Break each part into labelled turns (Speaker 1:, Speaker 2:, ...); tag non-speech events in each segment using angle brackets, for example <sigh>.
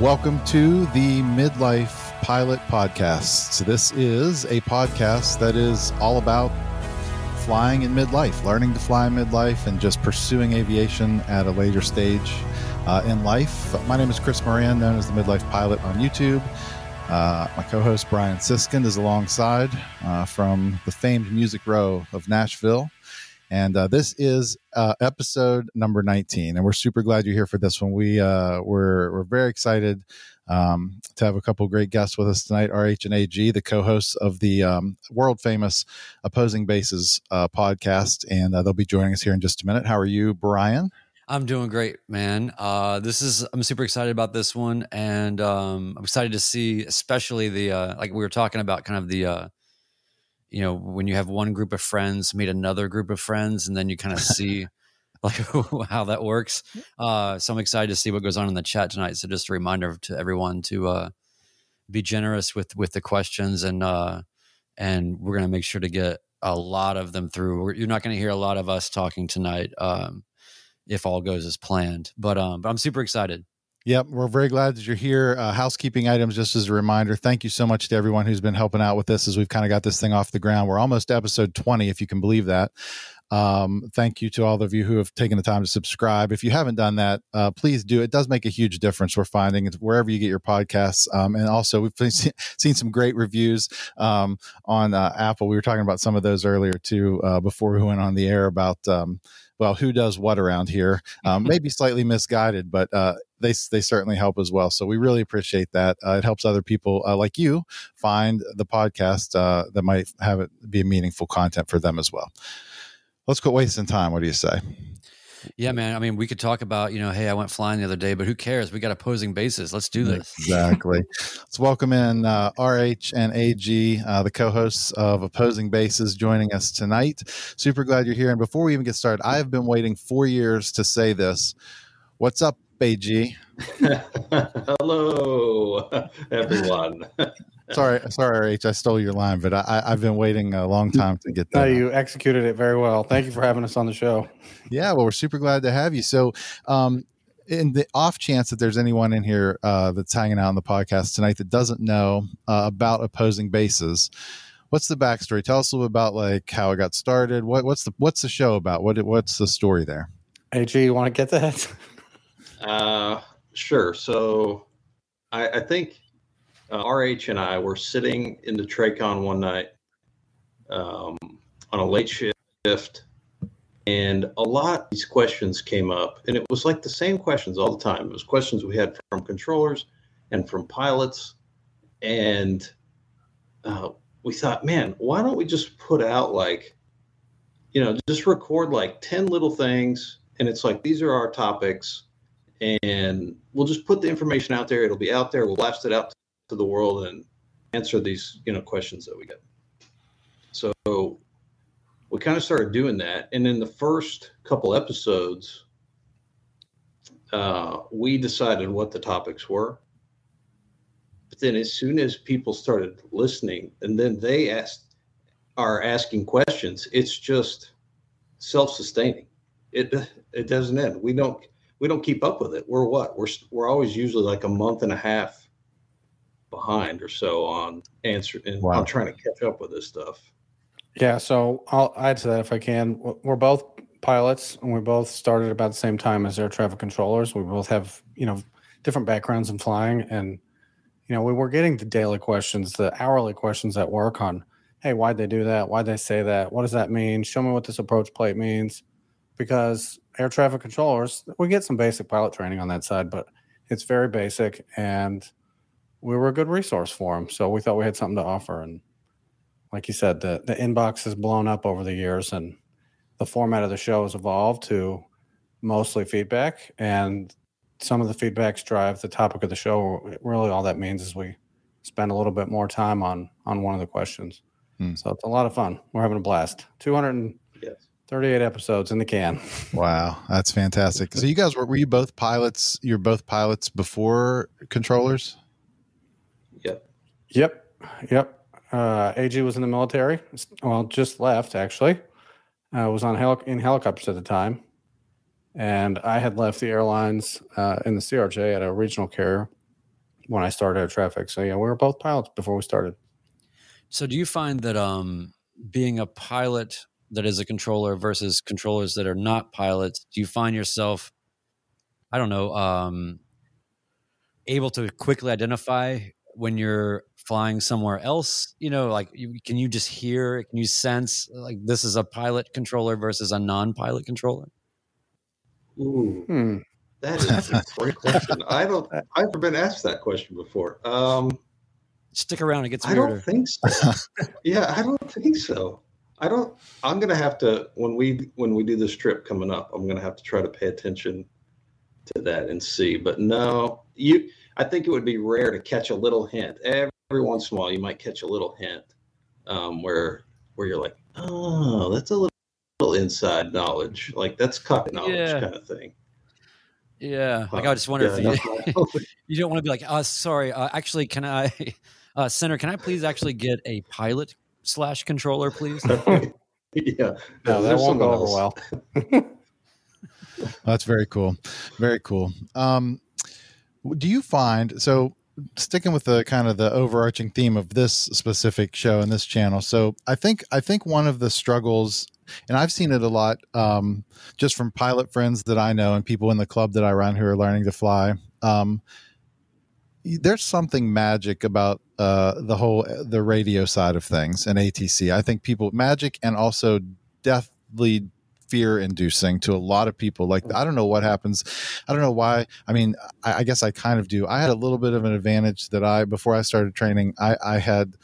Speaker 1: Welcome to the Midlife Pilot Podcast. This is a podcast that is all about flying in midlife, learning to fly in midlife, and just pursuing aviation at a later stage uh, in life. My name is Chris Moran, known as the Midlife Pilot on YouTube. Uh, my co host Brian Siskind is alongside uh, from the famed Music Row of Nashville. And uh, this is uh, episode number 19. And we're super glad you're here for this one. We, uh, we're, we're very excited um, to have a couple great guests with us tonight. RH and AG, the co-hosts of the um, world famous Opposing Bases uh, podcast, and uh, they'll be joining us here in just a minute. How are you, Brian?
Speaker 2: I'm doing great, man. Uh, this is I'm super excited about this one, and um, I'm excited to see, especially the uh, like we were talking about, kind of the uh, you know when you have one group of friends meet another group of friends, and then you kind of <laughs> see like <laughs> how that works. Uh, so I'm excited to see what goes on in the chat tonight. So just a reminder to everyone to uh, be generous with with the questions, and uh, and we're gonna make sure to get a lot of them through. You're not going to hear a lot of us talking tonight. Um, if all goes as planned. But um, but I'm super excited.
Speaker 1: Yep, we're very glad that you're here. Uh, housekeeping items, just as a reminder. Thank you so much to everyone who's been helping out with this as we've kind of got this thing off the ground. We're almost episode 20, if you can believe that. Um, thank you to all of you who have taken the time to subscribe. If you haven't done that, uh, please do. It does make a huge difference. We're finding it wherever you get your podcasts. Um, and also, we've seen some great reviews um, on uh, Apple. We were talking about some of those earlier too uh, before we went on the air about um, well, who does what around here? Um, <laughs> maybe slightly misguided, but uh, they they certainly help as well. So we really appreciate that. Uh, it helps other people uh, like you find the podcast uh, that might have it be a meaningful content for them as well. Let's quit wasting time. What do you say?
Speaker 2: Yeah, man. I mean, we could talk about, you know, hey, I went flying the other day, but who cares? We got opposing bases. Let's do this.
Speaker 1: Exactly. Let's welcome in uh, RH and AG, uh, the co hosts of Opposing Bases, joining us tonight. Super glad you're here. And before we even get started, I have been waiting four years to say this. What's up, AG? <laughs>
Speaker 3: Hello, everyone <laughs>
Speaker 1: sorry, sorry, H. I stole your line, but I, have been waiting a long time to get that.
Speaker 4: No, you executed it very well. Thank you for having us on the show.
Speaker 1: Yeah, well, we're super glad to have you. So, um, in the off chance that there's anyone in here uh, that's hanging out on the podcast tonight that doesn't know uh, about opposing bases, what's the backstory? Tell us a little bit about like how it got started. What, what's the what's the show about? What what's the story there?
Speaker 4: AG, you want to get that? <laughs>
Speaker 3: uh, sure. So, I, I think uh, RH and I were sitting in the Tracon one night um, on a late shift, and a lot of these questions came up, and it was like the same questions all the time. It was questions we had from controllers and from pilots, and uh, we thought, man, why don't we just put out like, you know, just record like ten little things, and it's like these are our topics and we'll just put the information out there. It'll be out there. We'll blast it out to the world and answer these you know questions that we get. So we kind of started doing that. And in the first couple episodes uh, we decided what the topics were. But then as soon as people started listening and then they asked are asking questions it's just self-sustaining. It it doesn't end. We don't we don't keep up with it we're what we're we're always usually like a month and a half behind or so on answer and wow. I'm trying to catch up with this stuff.
Speaker 4: Yeah, so I'll add to that if I can. We're both pilots and we both started about the same time as air traffic controllers. We both have, you know, different backgrounds in flying and you know, we were getting the daily questions, the hourly questions at work on, hey, why'd they do that? Why'd they say that? What does that mean? Show me what this approach plate means. Because air traffic controllers, we get some basic pilot training on that side, but it's very basic and we were a good resource for them. So we thought we had something to offer. And like you said, the, the inbox has blown up over the years and the format of the show has evolved to mostly feedback. And some of the feedbacks drive the topic of the show. Really, all that means is we spend a little bit more time on on one of the questions. Hmm. So it's a lot of fun. We're having a blast. 200 38 episodes in the can.
Speaker 1: Wow, that's fantastic. So you guys were were you both pilots? You're both pilots before controllers?
Speaker 3: Yep.
Speaker 4: Yep. Yep. Uh, AG was in the military. Well, just left actually. I was on hel- in helicopters at the time, and I had left the airlines uh, in the CRJ at a regional carrier when I started air traffic. So yeah, we were both pilots before we started.
Speaker 2: So do you find that um, being a pilot that is a controller versus controllers that are not pilots, do you find yourself, I don't know, um, able to quickly identify when you're flying somewhere else? You know, like you, can you just hear, can you sense like this is a pilot controller versus a non-pilot controller?
Speaker 3: Ooh,
Speaker 4: Hmm.
Speaker 3: that is a great question. <laughs> I don't. I've never been asked that question before. Um,
Speaker 2: Stick around, it gets
Speaker 3: I
Speaker 2: weirder.
Speaker 3: don't think so. <laughs> yeah, I don't think so. I don't. I'm gonna have to when we when we do this trip coming up. I'm gonna have to try to pay attention to that and see. But no, you. I think it would be rare to catch a little hint. Every, once in a while, you might catch a little hint um, where where you're like, oh, that's a little, little inside knowledge. Like that's cockpit knowledge
Speaker 2: Yeah.
Speaker 3: kind of thing.
Speaker 2: yeah, like I just wonder
Speaker 3: yeah,
Speaker 2: if you, <laughs> you don't want to be like, uh, sorry, uh, actually, can I, <laughs> uh, Senator, can I please actually get a pilot slash controller, please? <laughs>
Speaker 3: yeah,
Speaker 4: No, that won't go
Speaker 3: someone
Speaker 4: over
Speaker 3: else.
Speaker 4: well. <laughs>
Speaker 1: That's very cool. Very cool. Um, do you find so sticking with the kind of the overarching theme of this specific show and this channel? So I think I think one of the struggles, and I've seen it a lot, um, just from pilot friends that I know and people in the club that I run who are learning to fly. Um, there's something magic about uh, the whole the radio side of things and ATC. I think people magic and also deathly fear inducing to a lot of people. Like I don't know what happens. I don't know why. I mean, I, I guess I kind of do. I had a little bit of an advantage that I before I started training, I, I had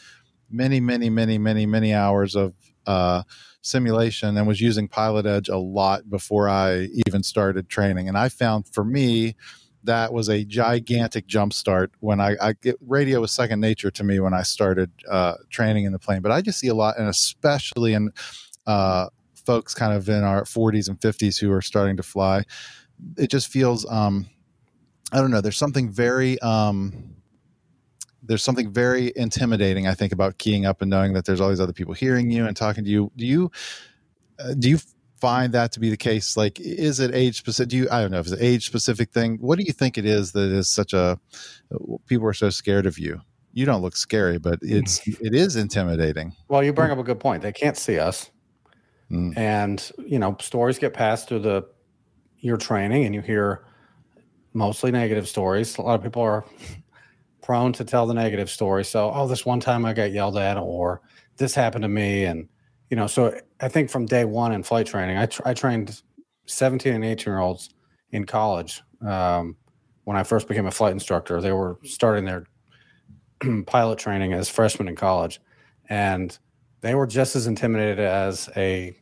Speaker 1: many, many, many, many, many hours of uh, simulation and was using PilotEdge a lot before I even started training. And I found for me that was a gigantic jump start when I, I get radio was second nature to me when I started uh, training in the plane. But I just see a lot, and especially in uh, folks kind of in our 40s and 50s who are starting to fly, it just feels um, I don't know. There's something very um, there's something very intimidating, I think, about keying up and knowing that there's all these other people hearing you and talking to you. Do you uh, do you find that to be the case? Like, is it age specific? Do you I don't know if it's an age specific thing. What do you think it is that is such a people are so scared of you? You don't look scary, but it's it is intimidating.
Speaker 4: Well, you bring up a good point. They can't see us,
Speaker 1: Mm.
Speaker 4: and you know stories get passed through the your training, and you hear mostly negative stories. A lot of people are <laughs> prone to tell the negative story. So, oh, this one time I got yelled at, or this happened to me, and you know. So, I think from day one in flight training, I, tr- I trained seventeen and eighteen year olds in college. Um, when I first became a flight instructor, they were starting their <clears throat> pilot training as freshmen in college, and they were just as intimidated as a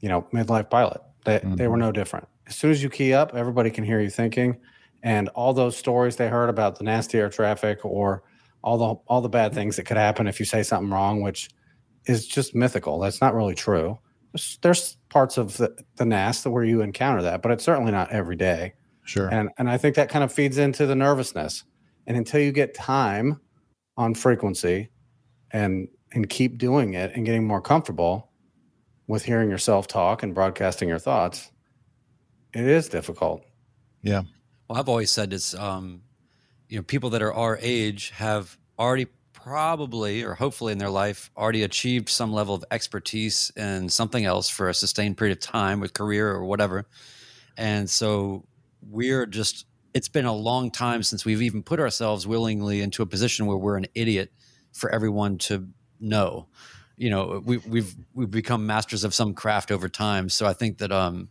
Speaker 4: you know midlife pilot. They they were no different. As soon as you key up, everybody can hear you thinking, and all those stories they heard about the nasty air traffic or all the all the bad things that could happen if you say something wrong, which is just mythical. That's not really true. There's, there's parts of the, the NAS where you encounter that, but it's certainly not every day.
Speaker 1: Sure.
Speaker 4: And and I think that kind of feeds into the nervousness. And until you get time on frequency and and keep doing it and getting more comfortable with hearing yourself talk and broadcasting your thoughts, it is difficult. Yeah.
Speaker 2: Well, I've always said it's, um, you know, people that are our age have already probably or hopefully in their life already achieved some level of expertise in something else for a sustained period of time with career or whatever. And so we're just, it's been a long time since we've even put ourselves willingly into a position where we're an idiot for everyone to know. You know, we, we've we've become masters of some craft over time. So I think that um,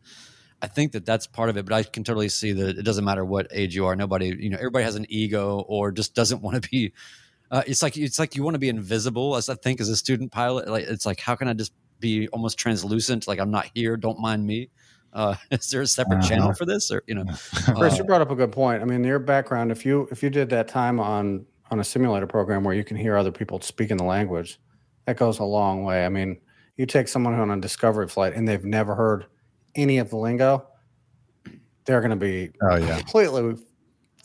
Speaker 2: I think that that's part of it, but I can totally see that it doesn't matter what age you are. Nobody, you know, everybody has an ego or just doesn't <laughs> want to be. Uh, it's like it's like you want to be invisible. As I think as a student pilot, like it's like how can I just be almost translucent? Like I'm not here. Don't mind me. Uh, <laughs> is there a separate
Speaker 1: Uh-huh.
Speaker 2: channel for this, or you know? <laughs>
Speaker 4: Chris,
Speaker 2: uh,
Speaker 4: you brought up a good point. I mean, your background, if you if you did that time on on a simulator program where you can hear other people speaking the language, that goes a long way. I mean, you take someone who on a discovery flight and they've never heard any of the lingo, they're going to be
Speaker 1: Oh yeah.
Speaker 4: completely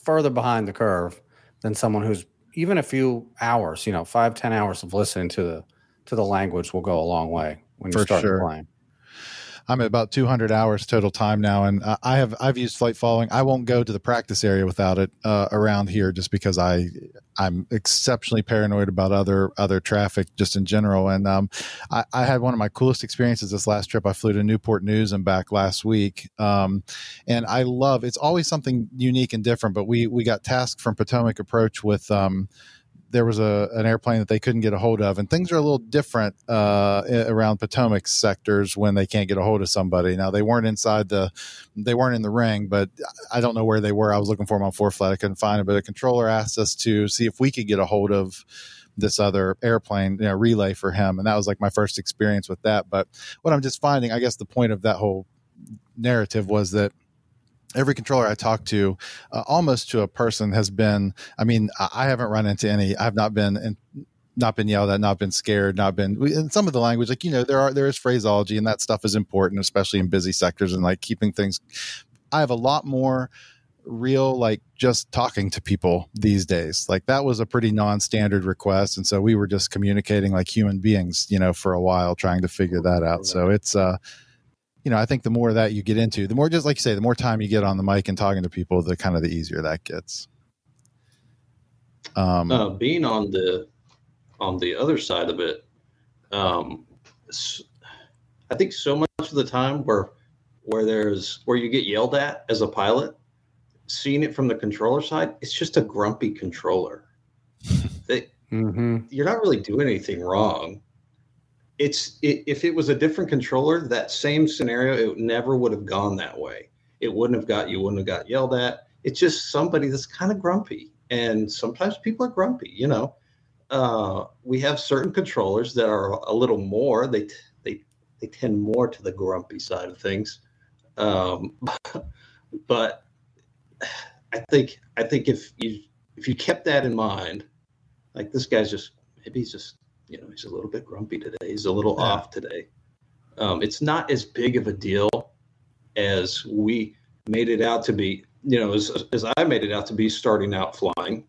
Speaker 4: further behind the curve than someone who's even a few hours, you know, five ten hours of listening to the to the language will go a long way when
Speaker 1: For
Speaker 4: you start
Speaker 1: sure.
Speaker 4: playing.
Speaker 1: I'm at about 200 hours total time now, and I have I've used flight following. I won't go to the practice area without it uh, around here, just because I I'm exceptionally paranoid about other other traffic just in general. And um, I, I, had one of my coolest experiences this last trip. I flew to Newport News and back last week, um, and I love. It's always something unique and different. But we we got tasked from Potomac Approach with. Um, there was a an airplane that they couldn't get a hold of, and things are a little different uh, around Potomac sectors when they can't get a hold of somebody. Now they weren't inside the, they weren't in the ring, but I don't know where they were. I was looking for them on ForeFlight. I couldn't find them, but a controller asked us to see if we could get a hold of this other airplane, you know, relay for him, and that was like my first experience with that. But what I'm just finding, I guess, the point of that whole narrative was that every controller I talk to, uh, almost to a person, has been. I mean, I haven't run into any. I've not been in, not been yelled at, not been scared, not been. In some of the language, like you know, there are there is phraseology, and that stuff is important, especially in busy sectors and like keeping things. I have a lot more real like just talking to people these days like that was a pretty non-standard request and so we were just communicating like human beings you know for a while trying to figure that out so it's uh you know, I think the more that you get into, the more just like you say, the more time you get on the mic and talking to people, the kind of the easier that gets.
Speaker 3: Um, uh, being on the on the other side of it, um, I think so much of the time where where there's where you get yelled at as a pilot, seeing it from the controller side, it's just a grumpy controller. <laughs> They, mm-hmm. You're not really doing anything wrong it's it, if it was a different controller, that same scenario, it never would have gone that way. It wouldn't have got you wouldn't have got yelled at. It's just somebody that's kind of grumpy, and sometimes people are grumpy. You know, uh, we have certain controllers that are a little more. They they they tend more to the grumpy side of things. Um, <laughs> but I think I think if you if you kept that in mind, like this guy's just maybe he's just you know, he's a little bit grumpy today. He's a little yeah. off today. Um, it's not as big of a deal as we made it out to be. You know, as as I made it out to be starting out flying.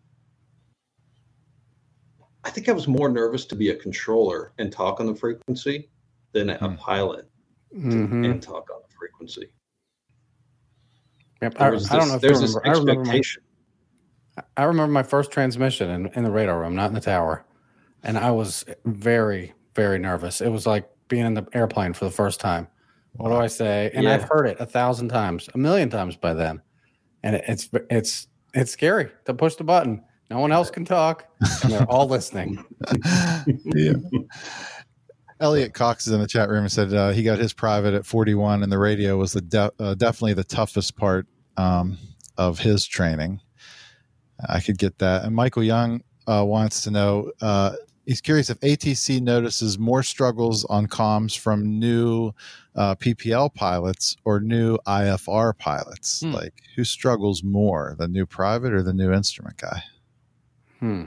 Speaker 3: I think I was more nervous to be a controller and talk on the frequency than a mm. pilot mm-hmm. and talk on the frequency.
Speaker 4: Yep. I, this, I, don't know if there's this expectation. I remember, my, I remember my first transmission in, in the radar room, not in the tower and I was very, very nervous. It was like being in the airplane for the first time. What do I say? And yeah. I've heard it a thousand times, a million times by then, and it's it's it's scary to push the button. No one else can talk, and they're all listening. <laughs>
Speaker 1: yeah. Elliot Cox is in the chat room and said uh, he got his private at 41, and the radio was the de- uh, definitely the toughest part um, of his training. I could get that. And Michael Young uh, wants to know uh, he's curious if ATC notices more struggles on comms from new uh, PPL pilots or new IFR pilots. Hmm. Like, who struggles more, the new private or the new instrument guy?
Speaker 4: Hmm.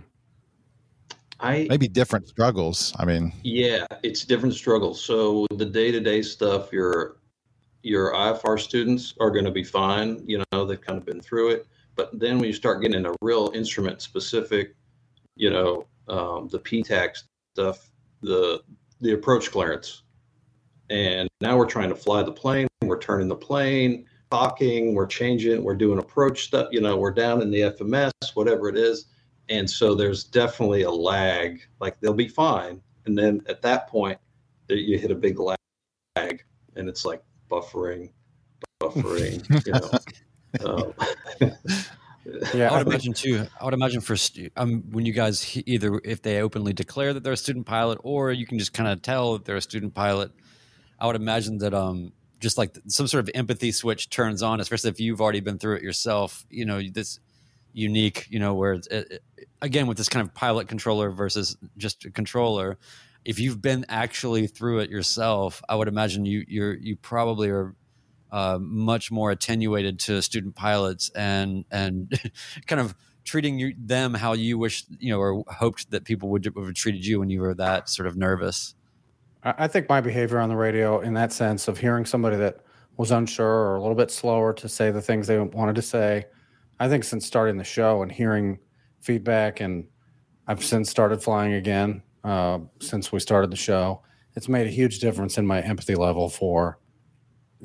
Speaker 3: I
Speaker 1: maybe different struggles. I mean,
Speaker 3: yeah, it's different struggles. So the day to day stuff, your your IFR students are going to be fine. You know, they've kind of been through it. But then when you start getting into real instrument specific, you know, um, the PTAC stuff, the the approach clearance, and now we're trying to fly the plane. We're turning the plane, talking. We're changing. We're doing approach stuff. You know, we're down in the FMS, whatever it is, and so there's definitely a lag. Like they'll be fine, and then at that point, you hit a big lag, and it's like buffering, buffering. you know. <laughs> Um, <laughs>
Speaker 2: yeah, I would imagine too. I would imagine for um, when you guys either if they openly declare that they're a student pilot, or you can just kind of tell that they're a student pilot. I would imagine that um, just like some sort of empathy switch turns on, especially if you've already been through it yourself. You know, this unique, you know, where it's it, again with this kind of pilot controller versus just a controller. If you've been actually through it yourself, I would imagine you you're you probably are uh, much more attenuated to student pilots and and <laughs> kind of treating you, them how you wish you know or hoped that people would, have treated you when you were that sort of nervous.
Speaker 4: I think my behavior on the radio, in that sense of hearing somebody that was unsure or a little bit slower to say the things they wanted to say, I think since starting the show and hearing feedback, and I've since started flying again uh, since we started the show, it's made a huge difference in my empathy level for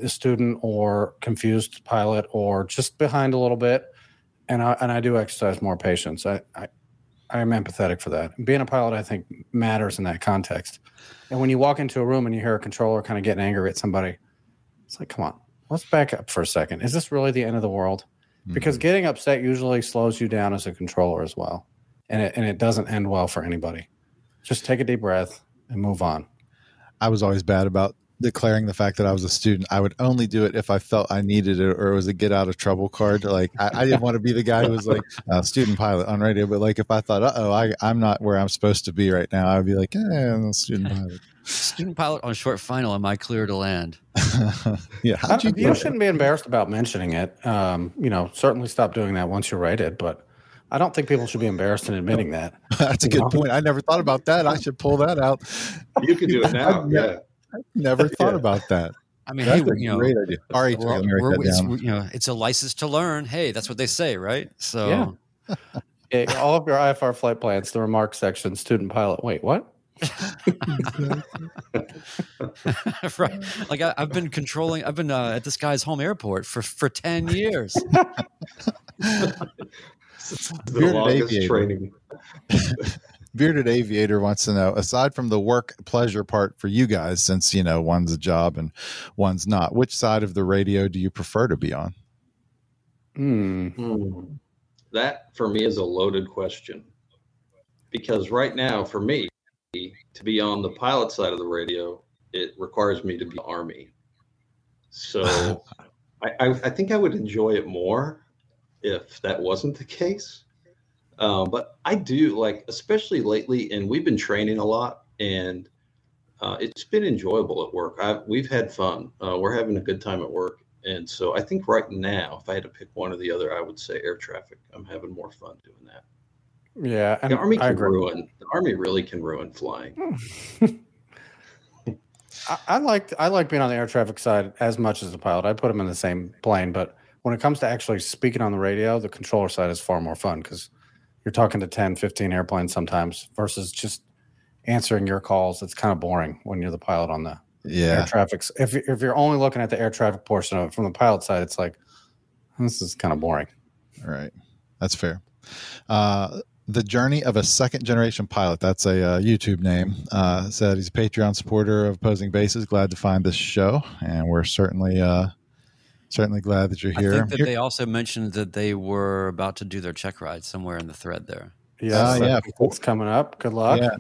Speaker 4: a student or confused pilot or just behind a little bit, and I and I do exercise more patience. I I, I am empathetic for that. Being a pilot, I think, matters in that context. And when you walk into a room and you hear a controller kind of getting angry at somebody, it's like, come on, let's back up for a second. Is this really the end of the world? Because
Speaker 1: Mhm.
Speaker 4: getting upset usually slows you down as a controller as well, and it and it doesn't end well for anybody. Just take a deep breath and move on.
Speaker 1: I was always bad about declaring the fact that I was a student. I would only do it if I felt I needed it or it was a get out of trouble card. Like I, I didn't want to be the guy who was like uh, student pilot on radio, but like if I thought, uh oh, I I'm not where I'm supposed to be right now, I'd be like, eh, I'm a student <laughs> pilot.
Speaker 2: Student pilot on short final. Am I clear to land? <laughs>
Speaker 1: yeah,
Speaker 4: I
Speaker 1: how'd you
Speaker 4: don't- you shouldn't be embarrassed about mentioning it. Um, you know, certainly stop doing that once you're rated, but I don't think people should be embarrassed in admitting that. <laughs>
Speaker 1: That's a good point. I never thought about that. I should pull that out.
Speaker 3: You can do it now.
Speaker 1: I've. Never <laughs> thought
Speaker 3: Yeah.
Speaker 1: about that.
Speaker 2: I mean,
Speaker 1: That's
Speaker 2: hey,
Speaker 1: a
Speaker 2: you know,
Speaker 1: great idea. All right,
Speaker 2: we're-
Speaker 1: let me write
Speaker 2: we're-
Speaker 1: that
Speaker 2: it's, you know, it's a license to learn. Hey, that's what they say, right? So,
Speaker 4: Yeah, <laughs> all of your IFR flight plans, the remarks section, student pilot. Wait, what? <laughs>
Speaker 2: right. Like I, I've been controlling. I've been uh, at this guy's home airport for for ten years.
Speaker 3: The
Speaker 1: Bearded
Speaker 3: longest
Speaker 1: aviator.
Speaker 3: training.
Speaker 1: Bearded Aviator wants to know, aside from the work pleasure part for you guys, since you know one's a job and one's not, which side of the radio do you prefer to be on?
Speaker 4: Hmm.
Speaker 3: Hmm. That for me is a loaded question. Because right now, for me, to be on the pilot side of the radio, it requires me to be Army. So <laughs> I, I, I think I would enjoy it more if that wasn't the case. Um, but I do like, especially lately, and we've been training a lot, and uh, it's been enjoyable at work. I, we've had fun. Uh, we're having a good time at work, and so I think right now, if I had to pick one or the other, I would say air traffic. I'm having more fun doing that.
Speaker 4: Yeah, and
Speaker 3: The army can ruin. The army really can ruin flying. <laughs>
Speaker 4: I, I like I like being on the air traffic side as much as the pilot. I put them in the same plane, but when it comes to actually speaking on the radio, the controller side is far more fun because you're talking to 10, 15 airplanes sometimes versus just answering your calls. It's kind of boring when you're the pilot on the air
Speaker 1: Yeah,
Speaker 4: traffic. If if you're only looking at the air traffic portion of it from the pilot side, it's like this is kind of boring.
Speaker 1: all right, that's fair. Uh, the journey of a second generation pilot. That's a uh, YouTube name. Uh, said he's a Patreon supporter of Opposing Bases. Glad to find this show, and we're certainly uh, certainly glad that you're here.
Speaker 2: I think that
Speaker 1: Here-
Speaker 2: they also mentioned that they were about to do their check ride somewhere in the thread there.
Speaker 4: Yes,
Speaker 1: Ah, yeah.
Speaker 4: it's coming up. Good luck.
Speaker 1: Yeah.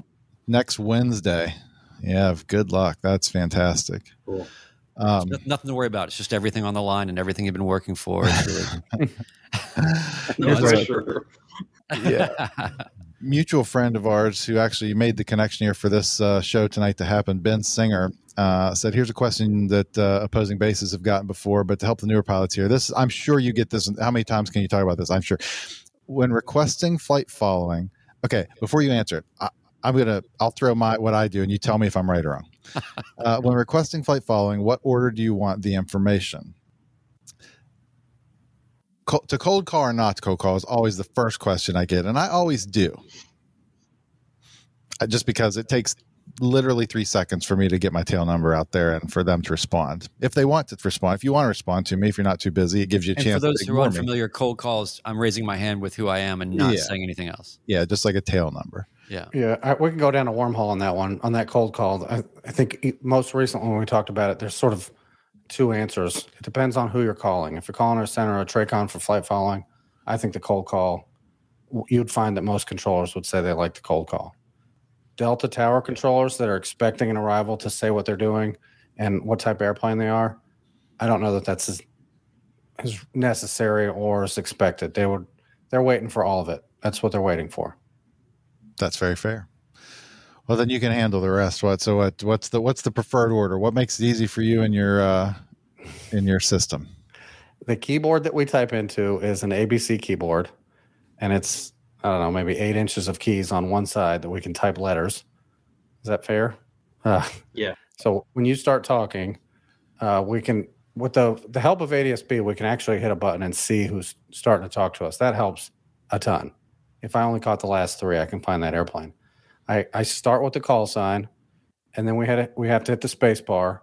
Speaker 1: next Wednesday. Yeah, good luck. That's fantastic.
Speaker 3: Cool.
Speaker 1: Um,
Speaker 2: No- Nothing to worry about. It's just everything on the line and everything you've been working for. It's really- <laughs> <laughs>
Speaker 3: No,
Speaker 1: here's
Speaker 3: for
Speaker 1: a
Speaker 3: sure.
Speaker 1: Mutual friend of ours who actually made the connection here for this uh, show tonight to happen, Ben Singer, uh, said, "Here's a question that uh, opposing bases have gotten before, but to help the newer pilots here, this I'm sure you get this. How many times can you talk about this? I'm sure when requesting flight following. Okay, before you answer it, I, I'm gonna I'll throw my what I do, and you tell me if I'm right or wrong. <laughs> uh, when requesting flight following, what order do you want the information? Co- to cold call or not to cold call is always the first question I get, and I always do. Just because it takes literally three seconds for me to get my tail number out there and for them to respond. If they want to respond, if you want to respond to me, if you're not too busy, it gives you a
Speaker 2: and
Speaker 1: chance
Speaker 2: for those
Speaker 1: to
Speaker 2: who are
Speaker 1: ignore
Speaker 2: unfamiliar, cold calls, I'm raising my hand with who I am and not
Speaker 1: Yeah.
Speaker 2: saying anything else.
Speaker 1: Yeah, just like a tail number.
Speaker 2: Yeah.
Speaker 4: Yeah, I, we can go down a wormhole on that one, on that cold call. I, I think e- most recently when we talked about it, there's sort of two answers. It depends on who you're calling. If you're calling our center or a Tracon for flight following, I think the cold call, you'd find that most controllers would say they like the cold call. Delta Tower controllers that are expecting an arrival to say what they're doing and what type of airplane they are, I don't know that that's as, as necessary or as expected. They would, they're waiting for all of it. That's what they're waiting for.
Speaker 1: That's very fair. Well, then you can handle the rest. What? So what? What's the what's the preferred order? What makes it easy for you in your uh, in your system?
Speaker 4: the keyboard that we type into is an ABC keyboard, and it's I don't know maybe eight inches of keys on one side that we can type letters. Is that fair? Uh,
Speaker 3: Yeah.
Speaker 4: So when you start talking, uh, we can with the the help of ADSB, we can actually hit a button and see who's starting to talk to us. That helps a ton. If I only caught the last three, I can find that airplane. I, I start with the call sign, and then we had we have to hit the space bar,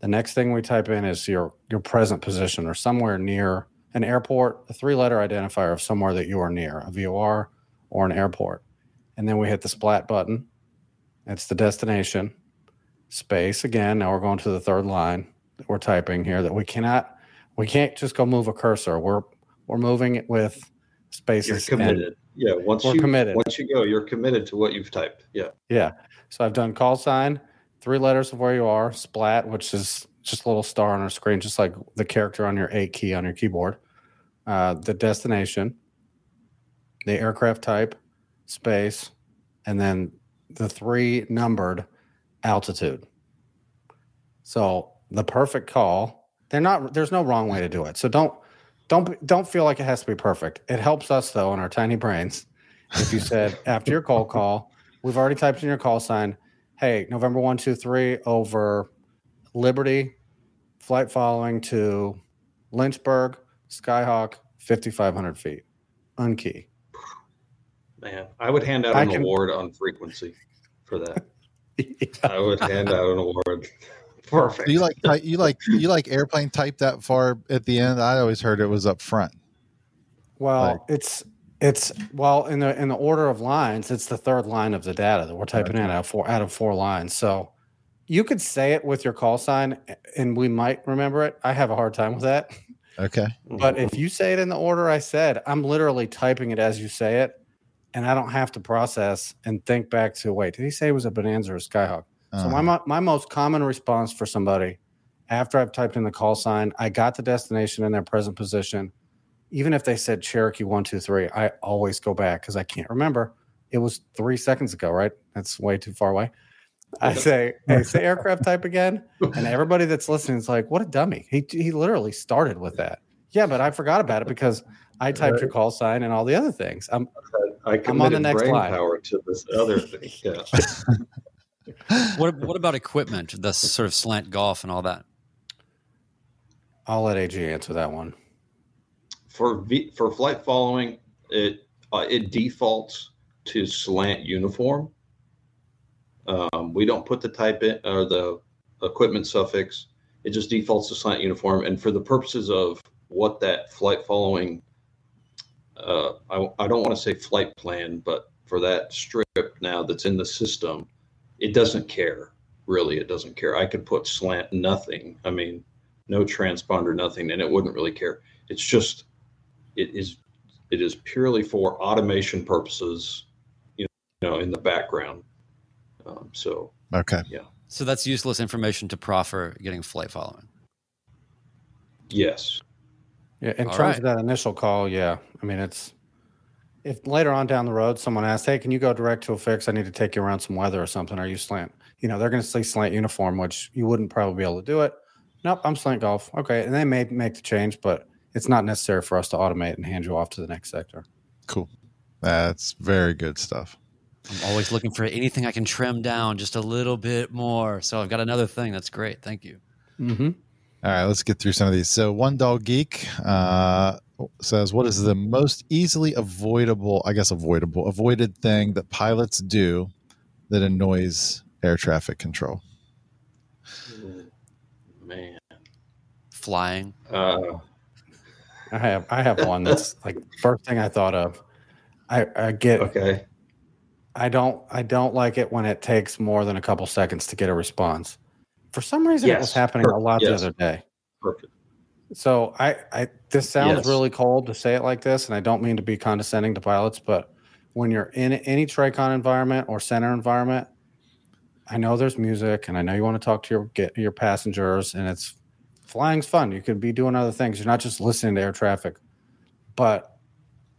Speaker 4: The next thing we type in is your your present position or somewhere near an airport, a three letter identifier of somewhere that you are near, a VOR or an airport. And then we hit the splat button. It's the destination. Space again. Now we're going to the third line that we're typing here that we cannot we can't just go move a cursor. We're we're moving it with spaces.
Speaker 3: You're committed. Yeah. Once
Speaker 4: we're
Speaker 3: you
Speaker 4: committed.
Speaker 3: once you go, you're committed to what you've typed. Yeah.
Speaker 4: Yeah. So I've done call sign, three letters of where you are, splat, which is just a little star on our screen, just like the character on your eight key on your keyboard. Uh, the destination, the aircraft type, space, and then the three numbered altitude. So the perfect call. They're not. There's no wrong way to do it. So don't don't don't feel like it has to be perfect. It helps us though in our tiny brains. If you said <laughs> after your cold call, we've already typed in your call sign. Hey, November one two three over Liberty, flight following to Lynchburg, Skyhawk, fifty five hundred feet, unkey.
Speaker 3: Man, I would hand out
Speaker 4: I
Speaker 3: an
Speaker 4: can-
Speaker 3: award on frequency for that. <laughs> I would hand out an award. Perfect.
Speaker 1: Do you like you like you like airplane type that far at the end? I always heard it was up front.
Speaker 4: Well,
Speaker 1: Like-
Speaker 4: it's it's well in the in the order of lines, it's the third line of the data that we're typing in out of four out of four lines. So you could say it with your call sign, and we might remember it. I have a hard time with that,
Speaker 1: Okay.
Speaker 4: but if you say it in the order I said, I'm literally typing it as you say it, and I don't have to process and think back to wait. Did he say it was a Bonanza or a Skyhawk? So
Speaker 1: Uh,
Speaker 4: my my most common response for somebody after I've typed in the call sign, I got the destination in their present position. Even if they said Cherokee one two three, I always go back because I can't remember. It was three seconds ago, right? That's way too far away. I say, <laughs> hey, say aircraft type again, and everybody that's listening is like, "What a dummy!" He he literally started with that. Yeah, but I forgot about it because I typed your call sign and all the other things. I'm
Speaker 3: I
Speaker 4: I'm on the next
Speaker 3: brain
Speaker 4: line.
Speaker 3: power to this other thing. <laughs> Yeah. <laughs>
Speaker 2: What what about equipment? The sort of slant golf and all that.
Speaker 4: I'll let AG answer that one.
Speaker 3: for v, for flight following, it uh, it defaults to slant uniform. Um, we don't put the type in or the equipment suffix. It just defaults to slant uniform. And for the purposes of what that flight following, uh, I, I don't want to say flight plan, but for that strip now that's in the system, it doesn't care. Really, it doesn't care. I could put slant nothing. I mean, no transponder, nothing, and it wouldn't really care. It's just it is it is purely for automation purposes you know in the background um, so
Speaker 1: okay. Yeah.
Speaker 2: So that's useless information to proffer getting flight following.
Speaker 3: yes
Speaker 4: Yeah, in
Speaker 2: All
Speaker 4: terms
Speaker 2: right.
Speaker 4: of that initial call, yeah. I mean, it's if later on down the road someone asks, "Hey, can you go direct to a fix? I need to take you around some weather or something. Are you slant?" You know, they're going to say slant uniform, which you wouldn't probably be able to do it. Nope, I'm slant golf. Okay, and they may make the change, but it's not necessary for us to automate and hand you off to the next sector.
Speaker 1: Cool. That's very good stuff.
Speaker 2: I'm always looking for anything I can trim down just a little bit more. So I've got another thing. That's great. Thank you.
Speaker 4: Mm-hmm.
Speaker 1: All right, let's get through some of these. So, One Dog Geek uh, says, "What is the most easily avoidable, I guess, avoidable, avoided thing that pilots do that annoys air traffic control?"
Speaker 3: man
Speaker 2: Flying.
Speaker 3: uh,
Speaker 4: I have I have one that's like first thing I thought of. I I get
Speaker 3: okay
Speaker 4: I don't I don't like it when it takes more than a couple seconds to get a response. For some reason, it was
Speaker 3: Yes,
Speaker 4: happening a lot
Speaker 3: yes.
Speaker 4: the other day.
Speaker 3: perfect
Speaker 4: So I, I this sounds
Speaker 3: Yes.
Speaker 4: really cold to say it like this, and I don't mean to be condescending to pilots, but when you're in any Tracon environment or center environment, I know there's music, and I know you want to talk to your get your passengers, and it's flying's fun. You could be doing other things. You're not just listening to air traffic. But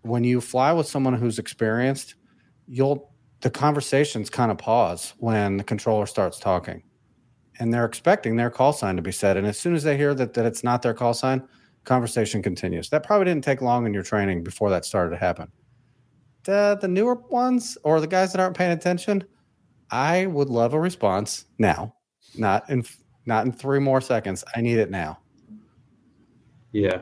Speaker 4: when you fly with someone who's experienced, you'll the conversations kind of pause when the controller starts talking and they're expecting their call sign to be said. And as soon as they hear that, that it's not their call sign, conversation continues. That probably didn't take long in your training before that started to happen. The, the newer ones or the guys that aren't paying attention, I would love a response now, not in not in three more seconds. I need it now.
Speaker 3: Yeah,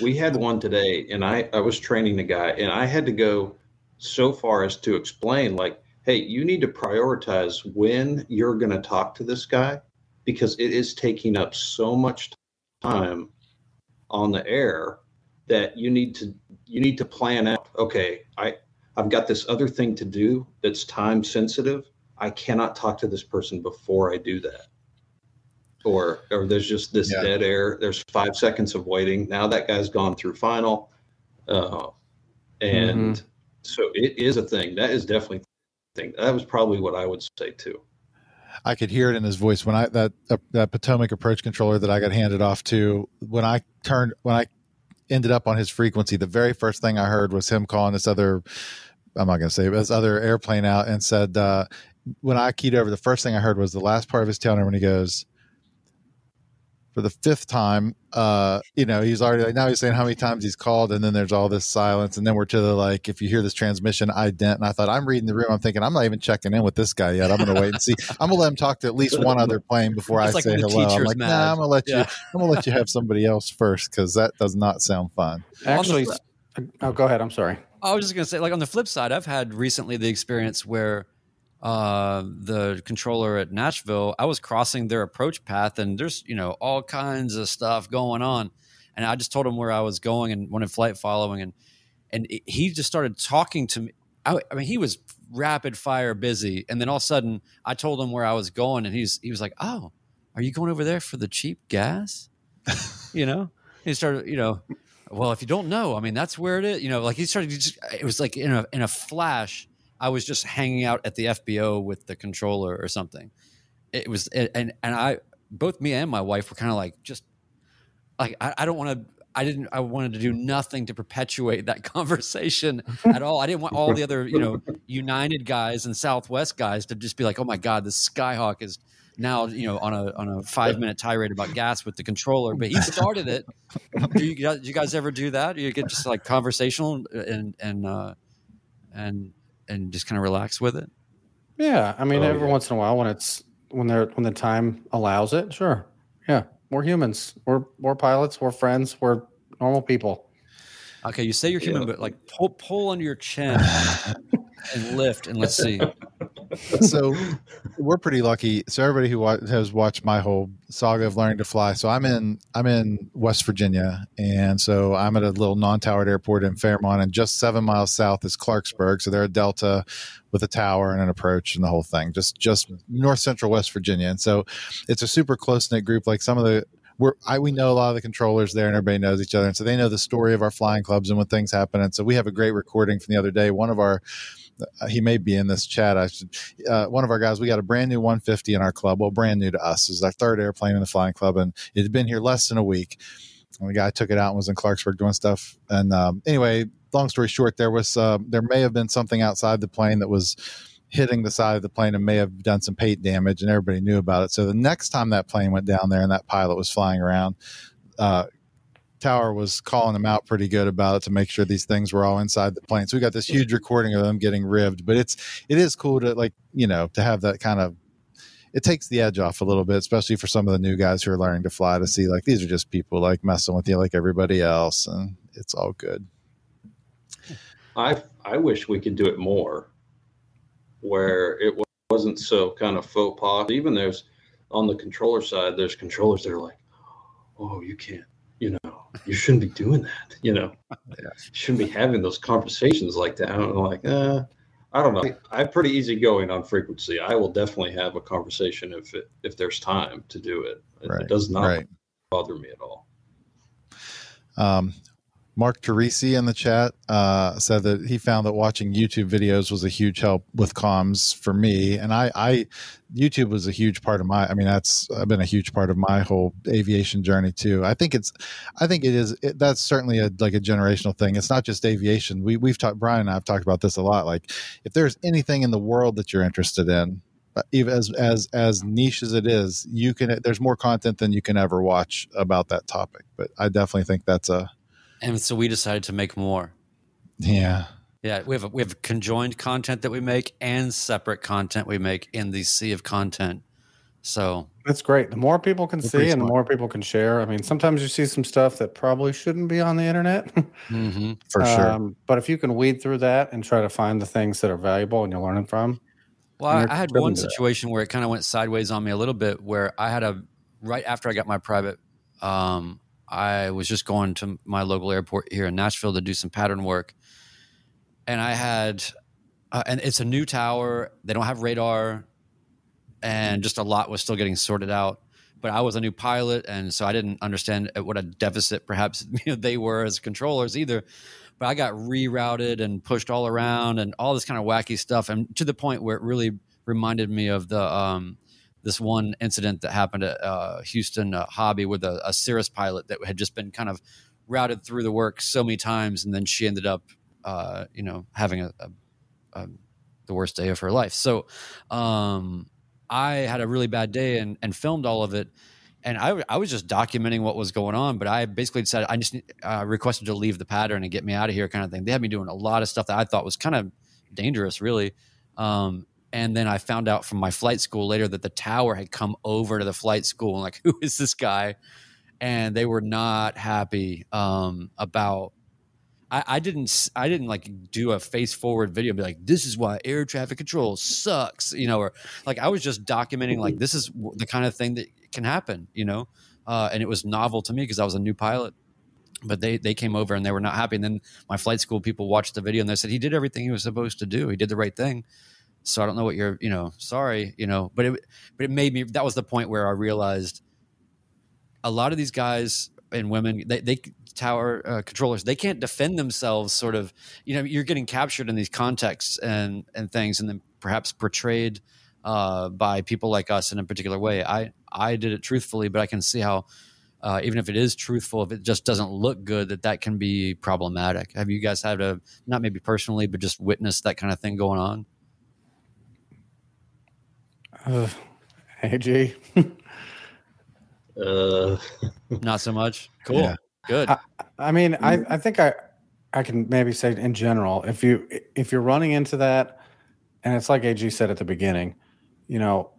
Speaker 3: we had one today, and I I was training the guy, and I had to go so far as to explain, like, hey, you need to prioritize when you're going to talk to this guy, because it is taking up so much time on the air that you need to you need to plan out okay i i've got this other thing to do that's time sensitive. I cannot talk to this person before i do that. Or or there's just this yeah. dead air. There's five seconds of waiting. Now that guy's gone through final. Uh, and mm-hmm. so it is a thing. That is definitely thing. That was probably what i would say too
Speaker 1: I could hear it in his voice when I that uh, that Potomac approach controller that I got handed off to when I turned when I ended up on his frequency. The very first thing I heard was him calling this other. I'm not going to say this other airplane out and said uh, when I keyed over, the first thing I heard was the last part of his number when he goes, for the fifth time. Uh, you know, he's already like now he's saying how many times he's called, and then there's all this silence, and then we're to the like, if you hear this transmission, ident. And I thought I'm reading the room. I'm thinking I'm not even checking in with this guy yet. I'm going to wait and see. <laughs> I'm going to let him talk to at least one other plane before it's I like say hello. I'm like, mad. nah, I'm going to let yeah. you. I'm going to let you have somebody else first because that does not sound fun.
Speaker 4: Actually, oh, go ahead. I'm sorry.
Speaker 2: I was just going to say, like on the flip side, I've had recently the experience where uh, the controller at Nashville, I was crossing their approach path, and there's you know all kinds of stuff going on, and I just told him where I was going and wanted flight following, and and he just started talking to me. I, I, mean, he was rapid fire busy, and then all of a sudden, I told him where I was going, and he's he was like, "Oh, are you going over there for the cheap gas?" <laughs> you know, he started, you know, well, if you don't know, I mean, that's where it is. You know, like he started. Just, it was like in a in a flash I was just hanging out at the FBO with the controller or something. It was and and I both me and my wife were kind of like just like I, I don't want to I didn't I wanted to do nothing to perpetuate that <laughs> conversation at all. I didn't want all the other, you know, United guys and Southwest guys to just be like, "Oh my god, this Skyhawk is now, you know, on a on a 5-minute tirade about gas with the controller." But he started it. do, you, do you guys ever do that? You get just like conversational and and uh and and just kind of relax with it?
Speaker 4: Yeah, I mean, oh, every yeah. once in a while, when it's when they're when the time allows it, sure. Yeah, we're humans. We're we're pilots. We're friends. We're normal people.
Speaker 2: Okay, you say you're human, yeah. but like pull pull under your chin <laughs> and lift, and let's see. <laughs>
Speaker 1: so we're pretty lucky. So everybody who wa- has watched my whole saga of learning to fly. So I'm in I'm in West Virginia, and so I'm at a little non-towered airport in Fairmont, and just seven miles south is Clarksburg. So they're a delta with a tower and an approach and the whole thing. Just just north central West Virginia, and so it's a super close knit group. Like some of the we're I, we know a lot of the controllers there, and everybody knows each other, and so they know the story of our flying clubs and when things happen. And so we have a great recording from the other day. One of our uh, he may be in this chat. I should, uh, one of our guys, we got a brand new 150 in our club. Well, brand new to us. Is our third airplane in the flying club, and it had been here less than a week. And the guy took it out and was in Clarksburg doing stuff. And um, anyway, long story short, there was uh, there may have been something outside the plane that was hitting the side of the plane and may have done some paint damage, and everybody knew about it. So the next time that plane went down there and that pilot was flying around, uh, Tower was calling them out pretty good about it to make sure these things were all inside the plane. So we got this huge recording of them getting ribbed. But it's it is cool to like you know to have that kind of it takes the edge off a little bit, especially for some of the new guys who are learning to fly to see like these are just people like messing with you like everybody else, and it's all good.
Speaker 3: I I wish we could do it more, where it wasn't so kind of faux pas. Even there's on the controller side, there's controllers that are like, oh, you can't you know, you shouldn't be doing that. You know, <laughs> you shouldn't be having those conversations like that. I'm like, uh, I don't know. I'm pretty easygoing on frequency. I will definitely have a conversation if it, if there's time to do it. It, right. it does not right. bother me at all.
Speaker 1: Um, Mark Teresi in the chat uh, said that he found that watching YouTube videos was a huge help with comms for me, and I, I, YouTube was a huge part of my. I mean, that's been a huge part of my whole aviation journey too. I think it's, I think it is. It, that's certainly a like a generational thing. It's not just aviation. We we've talked. Brian and I have talked about this a lot. Like, if there's anything in the world that you're interested in, uh, even as as as niche as it is, you can. There's more content than you can ever watch about that topic. But I definitely think that's a
Speaker 2: and so we decided to make more.
Speaker 1: Yeah.
Speaker 2: Yeah, we have a, we have conjoined content that we make and separate content we make in the sea of content. So
Speaker 4: that's great. The more people can see and the more people can share. I mean, sometimes you see some stuff that probably shouldn't be on the internet. <laughs>
Speaker 1: mm-hmm, for sure. Um,
Speaker 4: but if you can weed through that and try to find the things that are valuable and you're learning from,
Speaker 2: Well, I, I had one
Speaker 4: to that.
Speaker 2: situation where it kind of went sideways on me a little bit, where I had a right after I got my private. Um, I was just going to my local airport here in Nashville to do some pattern work, and I had, uh, and it's a new tower. They don't have radar, and just a lot was still getting sorted out. But I was a new pilot, and so I didn't understand what a deficit perhaps <laughs> you know, they were as controllers either. But I got rerouted and pushed all around, and all this kind of wacky stuff, and to the point where it really reminded me of the um, this one incident that happened at uh, Houston uh, Hobby with a, a Cirrus pilot that had just been kind of routed through the work so many times, and then she ended up, uh, you know, having a, a, a the worst day of her life. So, um, I had a really bad day and and filmed all of it. And I, I was just documenting what was going on, but I basically decided I just uh, requested to leave the pattern and get me out of here, kind of thing. They had me doing a lot of stuff that I thought was kind of dangerous, really. Um, and then I found out from my flight school later that the tower had come over to the flight school and like, <laughs> who is this guy? And they were not happy um, about. I, I didn't. I didn't like do a face forward video and be like, "This is why air traffic control sucks," you know, or like I was just documenting like this is the kind of thing that can happen, you know. Uh, and it was novel to me because I was a new pilot. But they they came over and they were not happy. And then my flight school people watched the video and they said he did everything he was supposed to do. He did the right thing so I don't know what you're, you know, sorry, you know, but it, but it made me, that was the point where I realized a lot of these guys and women, they, they tower uh, controllers, they can't defend themselves sort of, you know, you're getting captured in these contexts and, and things, and then perhaps portrayed uh, by people like us in a particular way. I, I did it truthfully, but I can see how, uh, even if it is truthful, if it just doesn't look good, that that can be problematic. Have you guys had a, not maybe personally, but just witnessed that kind of thing going on?
Speaker 4: Uh, AG. <laughs>
Speaker 3: Uh,
Speaker 2: Not so much. Cool.
Speaker 1: Yeah.
Speaker 2: Good.
Speaker 4: I, I mean, I, I think I I can maybe say in general, if you if you're running into that, and it's like AG said at the beginning, you know,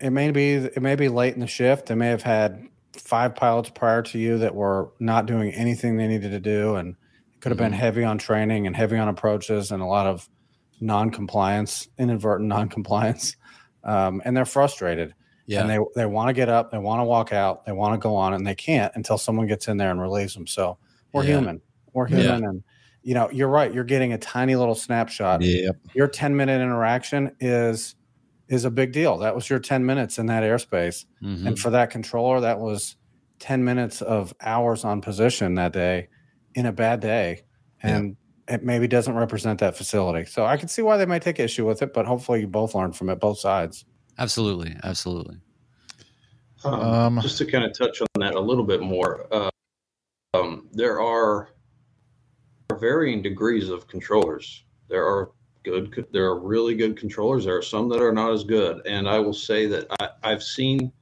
Speaker 4: it may be it may be late in the shift. They may have had five pilots prior to you that were not doing anything they needed to do, and it could have been
Speaker 2: Mhm.
Speaker 4: heavy on training and heavy on approaches and a lot of non-compliance, inadvertent non-compliance, um, and they're frustrated
Speaker 2: yeah.
Speaker 4: and they they want to get up, they want to walk out, they want to go on, and they can't until someone gets in there and relieves them. So we're
Speaker 2: Yeah.
Speaker 4: human. We're
Speaker 2: Yeah.
Speaker 4: human, and you know you're right. You're getting a tiny little snapshot.
Speaker 1: Yep.
Speaker 4: Your 10 minute interaction is is a big deal. That was your 10 minutes in that airspace,
Speaker 2: Mhm.
Speaker 4: and for that controller, that was 10 minutes of hours on position that day in a bad day,
Speaker 1: Yeah.
Speaker 4: and it maybe doesn't represent that facility. So I can see why they might take issue with it, but hopefully you both learn from it, both sides.
Speaker 2: Absolutely. Absolutely.
Speaker 3: um,
Speaker 1: Um,
Speaker 3: just to kind of touch on that a little bit more, uh, um, there are varying degrees of controllers. There are good, there are really good controllers. There are some that are not as good, and I will say that I, I've seen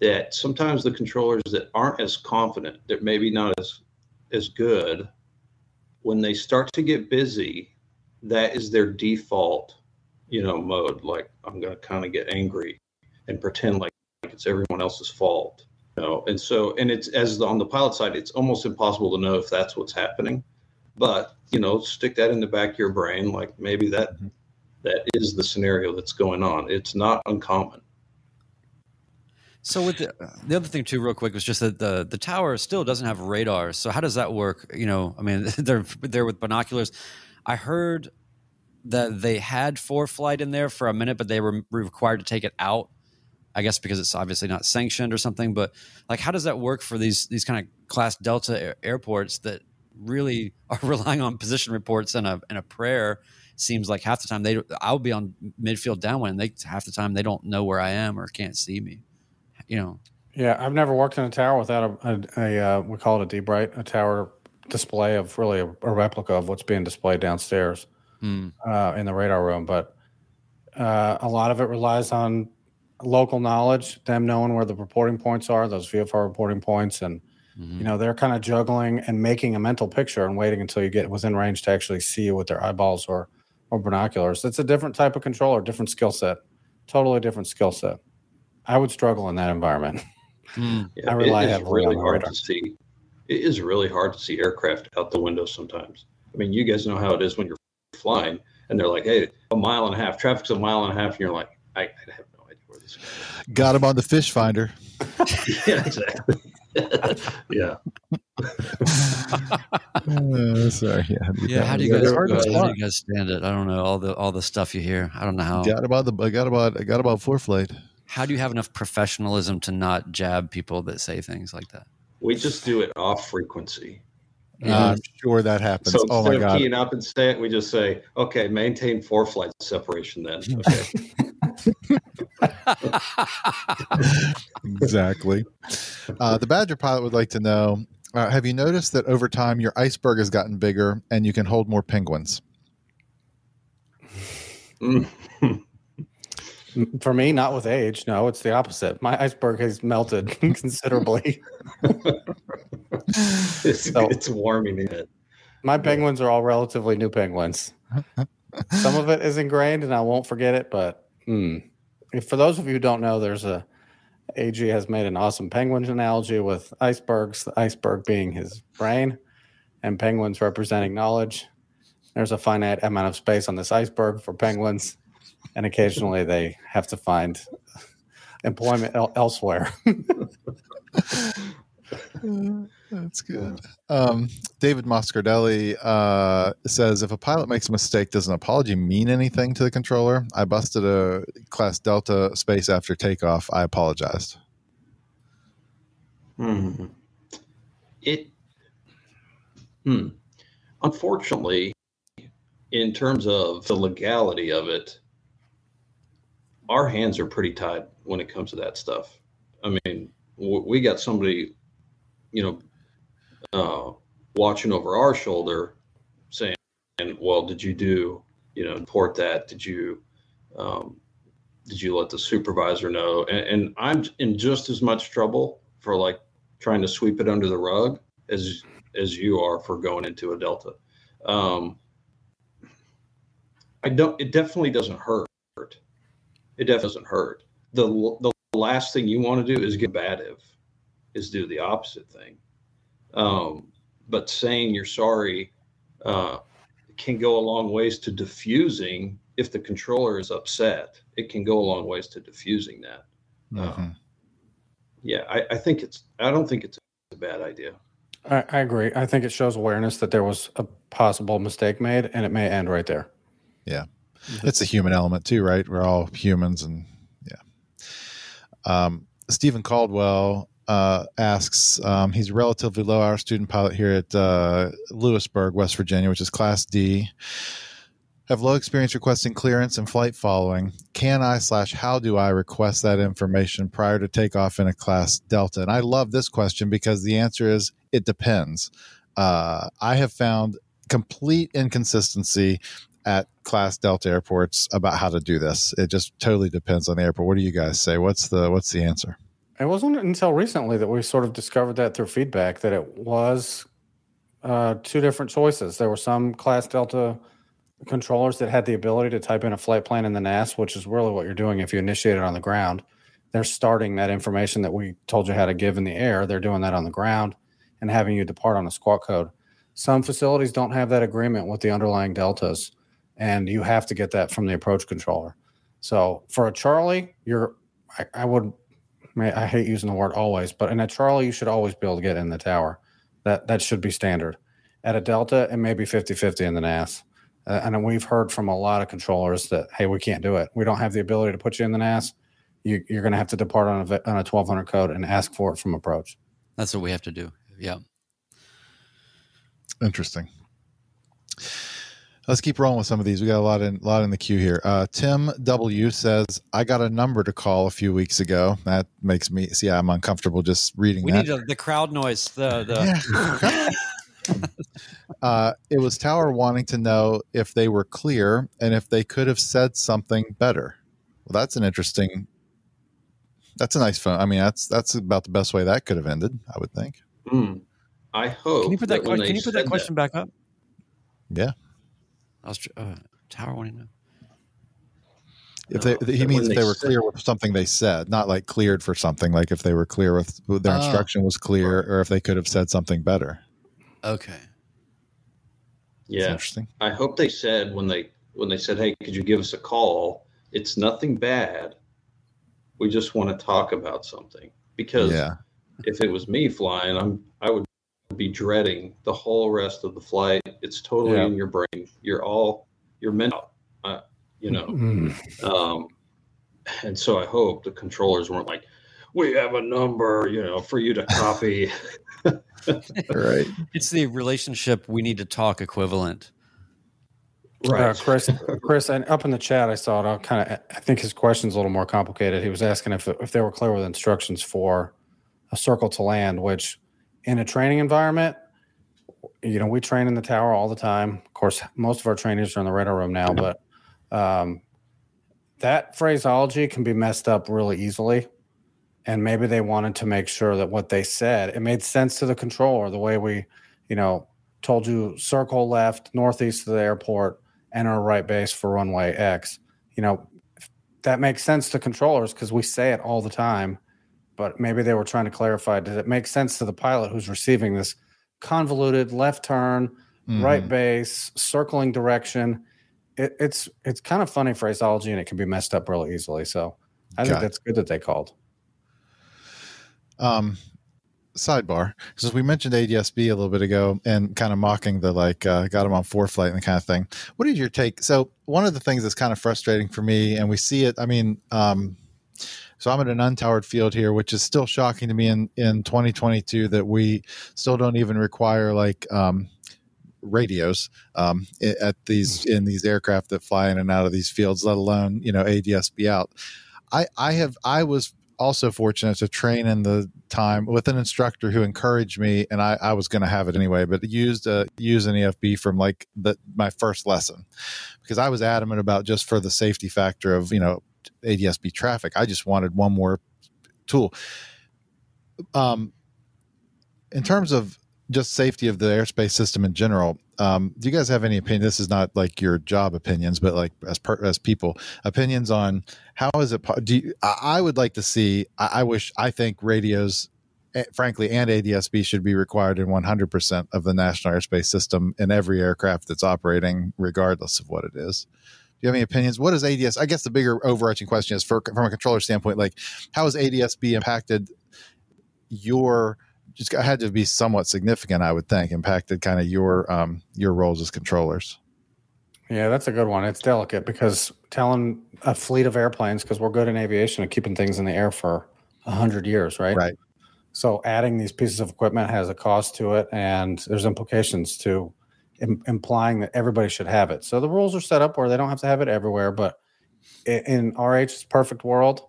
Speaker 3: that sometimes the controllers that aren't as confident, that maybe not as as good, when they start to get busy, that is their default, you know, mode. Like I'm going to kind of get angry and pretend like it's everyone else's fault. You know, and so and it's as on the pilot side, it's almost impossible to know if that's what's happening. But you know, stick that in the back of your brain, like maybe that that is the scenario that's going on. It's not uncommon.
Speaker 2: So with the, the other thing too, real quick, was just that the the tower still doesn't have radar. So how does that work? You know, I mean, <laughs> they're there with binoculars. I heard that they had ForeFlight in there for a minute, but they were required to take it out. I guess because it's obviously not sanctioned or something. But like, how does that work for these these kind of class Delta air- airports that really <laughs> are relying on position reports and a and a prayer? Seems like half the time they I'll be on midfield downwind. They half the time they don't know where I am or can't see me. You know,
Speaker 4: Yeah, I've never worked in a tower without a, a, a uh, we call it a DBRITE, a tower display of really a, a replica of what's being displayed downstairs
Speaker 2: Hmm.
Speaker 4: uh, in the radar room. But uh, a lot of it relies on local knowledge, them knowing where the reporting points are, those VFR reporting points, and
Speaker 2: Mhm.
Speaker 4: you know they're kind of juggling and making a mental picture and waiting until you get within range to actually see you with their eyeballs or or binoculars. It's a different type of controller, different skill set, totally different skill set. I would struggle in that environment.
Speaker 3: Yeah, <laughs>
Speaker 4: I rely
Speaker 3: it is
Speaker 4: on
Speaker 3: really hard
Speaker 4: radar.
Speaker 3: to see. It is really hard to see aircraft out the window sometimes. I mean, you guys know how it is when you're flying, and they're like, "Hey, a mile and a half. Traffic's a mile and a half," and you're like, "I, I have no idea where this." is.
Speaker 1: Got him on the fish finder. <laughs>
Speaker 3: yeah, exactly. <laughs> yeah.
Speaker 1: Uh, sorry. Yeah.
Speaker 2: Yeah, how do you guys?
Speaker 3: hard
Speaker 2: how do you guys stand it? I don't know all the all the stuff you hear. I don't know how.
Speaker 1: Got about the. I got about. I got about ForeFlight.
Speaker 2: How do you have enough professionalism to not jab people that say things like that?
Speaker 3: We just do it off frequency.
Speaker 1: I'm sure that happens.
Speaker 3: So
Speaker 1: oh
Speaker 3: instead
Speaker 1: my
Speaker 3: of
Speaker 1: god.
Speaker 3: keying up and say it, we just say, "Okay, maintain ForeFlight separation." Then, okay. <laughs>
Speaker 1: exactly. Uh, the Badger pilot would like to know: uh, Have you noticed that over time your iceberg has gotten bigger and you can hold more penguins?
Speaker 3: Mm. <laughs>
Speaker 4: For me, not with age. No, it's the opposite. My iceberg has melted <laughs> considerably. <laughs>
Speaker 3: it's,
Speaker 4: So-
Speaker 3: it's warming it.
Speaker 4: My penguins are all relatively new penguins. Some of it is ingrained, and I won't forget it. But mm. If- for those of you who don't know, there's a AG has made an awesome penguin analogy with icebergs. The iceberg being his brain, and penguins representing knowledge. There's a finite amount of space on this iceberg for penguins, and occasionally they have to find employment el- elsewhere. <laughs>
Speaker 1: That's good. Um, David Moscardelli uh, says if a pilot makes a mistake, does an apology mean anything to the controller? I busted a class Delta space after takeoff. I apologized.
Speaker 3: Hmm. It. Hmm. Unfortunately, in terms of the legality of it, our hands are pretty tied when it comes to that stuff. I mean, we got somebody, you know, uh, watching over our shoulder, saying, and "Well, did you do, you know, report that? Did you, um, did you let the supervisor know?" And, and I'm in just as much trouble for like trying to sweep it under the rug as as you are for going into a delta. Um, I don't. It definitely doesn't hurt. It definitely doesn't hurt. the The last thing you want to do is get combative, is do the opposite thing. Um, but saying you're sorry uh, can go a long ways to diffusing. If the controller is upset, it can go a long ways to diffusing that.
Speaker 1: Mhm.
Speaker 3: Yeah, I, I think it's. I don't think it's a bad idea.
Speaker 4: I, I agree. I think it shows awareness that there was a possible mistake made, and it may end right there.
Speaker 1: It's a human element too, right? We're all humans, and yeah. Um, Stephen Caldwell uh, asks. Um, he's a relatively low-hour student pilot here at uh, Lewisburg, West Virginia, which is Class D. Have low experience requesting clearance and flight following. Can I slash how do I request that information prior to takeoff in a Class Delta? And I love this question because the answer is it depends. Uh, I have found complete inconsistency at class delta airports about how to do this it just totally depends on the airport what do you guys say what's the what's the answer
Speaker 4: It wasn't until recently that we sort of discovered that through feedback that it was uh, two different choices. There were some Class Delta controllers that had the ability to type in a flight plan in the NAS, which is really what you're doing if you initiate it on the ground. They're starting that information that we told you how to give in the air. They're doing that on the ground and having you depart on a squawk code. Some facilities don't have that agreement with the underlying deltas, and you have to get that from the approach controller. So for a Charlie, you're I, I would I hate using the word always, but in a Charlie, you should always be able to get in the tower. That that should be standard. At a Delta, it may be 50 50 in the NAS. Uh, and we've heard from a lot of controllers that, hey, we can't do it. We don't have the ability to put you in the NAS. You, you're going to have to depart on a, on a 1200 code and ask for it from approach.
Speaker 2: That's what we have to do. Yeah.
Speaker 1: interesting let's keep rolling with some of these we got a lot in lot in the queue here uh, tim w says i got a number to call a few weeks ago that makes me see i'm uncomfortable just reading
Speaker 2: We
Speaker 1: that
Speaker 2: need a, the crowd noise. The the
Speaker 1: Yeah. <laughs> uh, it was Tower wanting to know if they were clear and if they could have said something better. Well, that's an interesting. That's a nice phone. I mean, that's that's about the best way that could have ended. I would think.
Speaker 3: Hmm. I hope.
Speaker 2: can you put that,
Speaker 3: when
Speaker 2: question? Can you put that
Speaker 3: said
Speaker 2: question back up?
Speaker 1: Yeah.
Speaker 2: I was, tr- uh, Tower wanting to know.
Speaker 1: If
Speaker 3: No,
Speaker 1: they, he means if
Speaker 3: they
Speaker 1: they were
Speaker 3: said-
Speaker 1: clear with something they said, not like cleared for something. Like if they were clear with with their
Speaker 2: Oh.
Speaker 1: instruction was clear, or if they could have said something better.
Speaker 2: Okay.
Speaker 1: That's
Speaker 3: Yeah,
Speaker 1: interesting.
Speaker 3: I hope they said when they when they said, "Hey, could you give us a call?" It's nothing bad. We just want to talk about something because
Speaker 1: Yeah.
Speaker 3: if it was me flying, I'm I would be dreading the whole rest of the flight. It's totally
Speaker 4: Yeah.
Speaker 3: in your brain. You're all you're mental, uh, you know.
Speaker 4: Mm.
Speaker 3: Um, and so I hope the controllers weren't like, "We have a number, you know, for you to copy." <laughs>
Speaker 1: Right.
Speaker 2: It's the relationship we need to talk equivalent.
Speaker 4: Uh, Chris, Chris, and up in the chat, I saw it. I'll kind of. I think his question's a little more complicated. He was asking if if they were clear with instructions for a circle to land, which in a training environment, you know, we train in the tower all the time. Of course, most of our trainers are in the radar room now, but um, that phraseology can be messed up really easily. And maybe they wanted to make sure that what they said it made sense to the controller. The way we, you know, told you circle left northeast of the airport enter right base for runway X. You know, that makes sense to controllers because we say it all the time. But maybe they were trying to clarify does it make sense to the pilot who's receiving this convoluted left turn, right
Speaker 1: Mhm.
Speaker 4: base, circling direction? It, it's it's kind of funny phraseology and it can be messed up really easily. So I think
Speaker 1: Got it.
Speaker 4: that's good that they called.
Speaker 1: Um, sidebar, because we mentioned ADSB a little bit ago and kind of mocking the like uh, got him on ForeFlight and the kind of thing. What is your take? So one of the things that's kind of frustrating for me, and we see it. I mean, um, so I'm at an untowered field here, which is still shocking to me in in 2022 that we still don't even require like. Um, radios um, at these in these aircraft that fly in and out of these fields let alone you know adsb out i i have i was also fortunate to train in the time with an instructor who encouraged me, and I, I was going to have it anyway, but used uh, use an EFB from like the my first lesson because I was adamant about just for the safety factor of you know ADSB traffic. I just wanted one more tool. Um, in terms of just safety of the airspace system in general, um, do you guys have any opinion? This is not like your job opinions, but like as per, as people opinions on how is it? Do you, I, would like to see. I, I wish. I think radios, eh, frankly, and ADSB should be required in 100% of the national airspace system in every aircraft that's operating, regardless of what it is. Do you have any opinions? What is ADS? I guess the bigger overarching question is, for, from a controller standpoint, like how has ADSB impacted your? Just had to be somewhat significant, I would think, impacted kind of your um, your roles as controllers.
Speaker 4: Yeah, that's a good one. It's delicate because telling a fleet of airplanes, because we're good in aviation and keeping things in the air for a hundred years, right?
Speaker 1: Right.
Speaker 4: So adding these pieces of equipment has a cost to it, and there's implications to Im- implying that everybody should have it. So the rules are set up where they don't have to have it everywhere. But in, in RH's perfect world,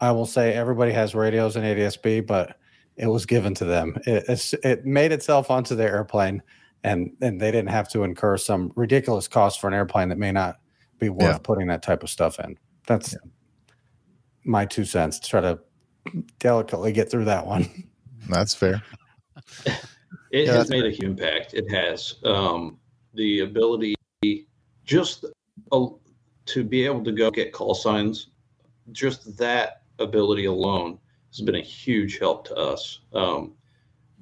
Speaker 4: I will say everybody has radios and ADSB, but it was given to them. It, it's, it made itself onto their airplane, and and they didn't have to incur some ridiculous cost for an airplane that may not be worth
Speaker 1: Yeah.
Speaker 4: putting that type of stuff in. That's my two cents to try to delicately get through that one.
Speaker 1: That's fair. <laughs>
Speaker 3: It
Speaker 1: Yeah,
Speaker 3: has made a huge impact. It has um, the ability just to be able to go get call signs. Just that ability alone has been a huge help to us. Um,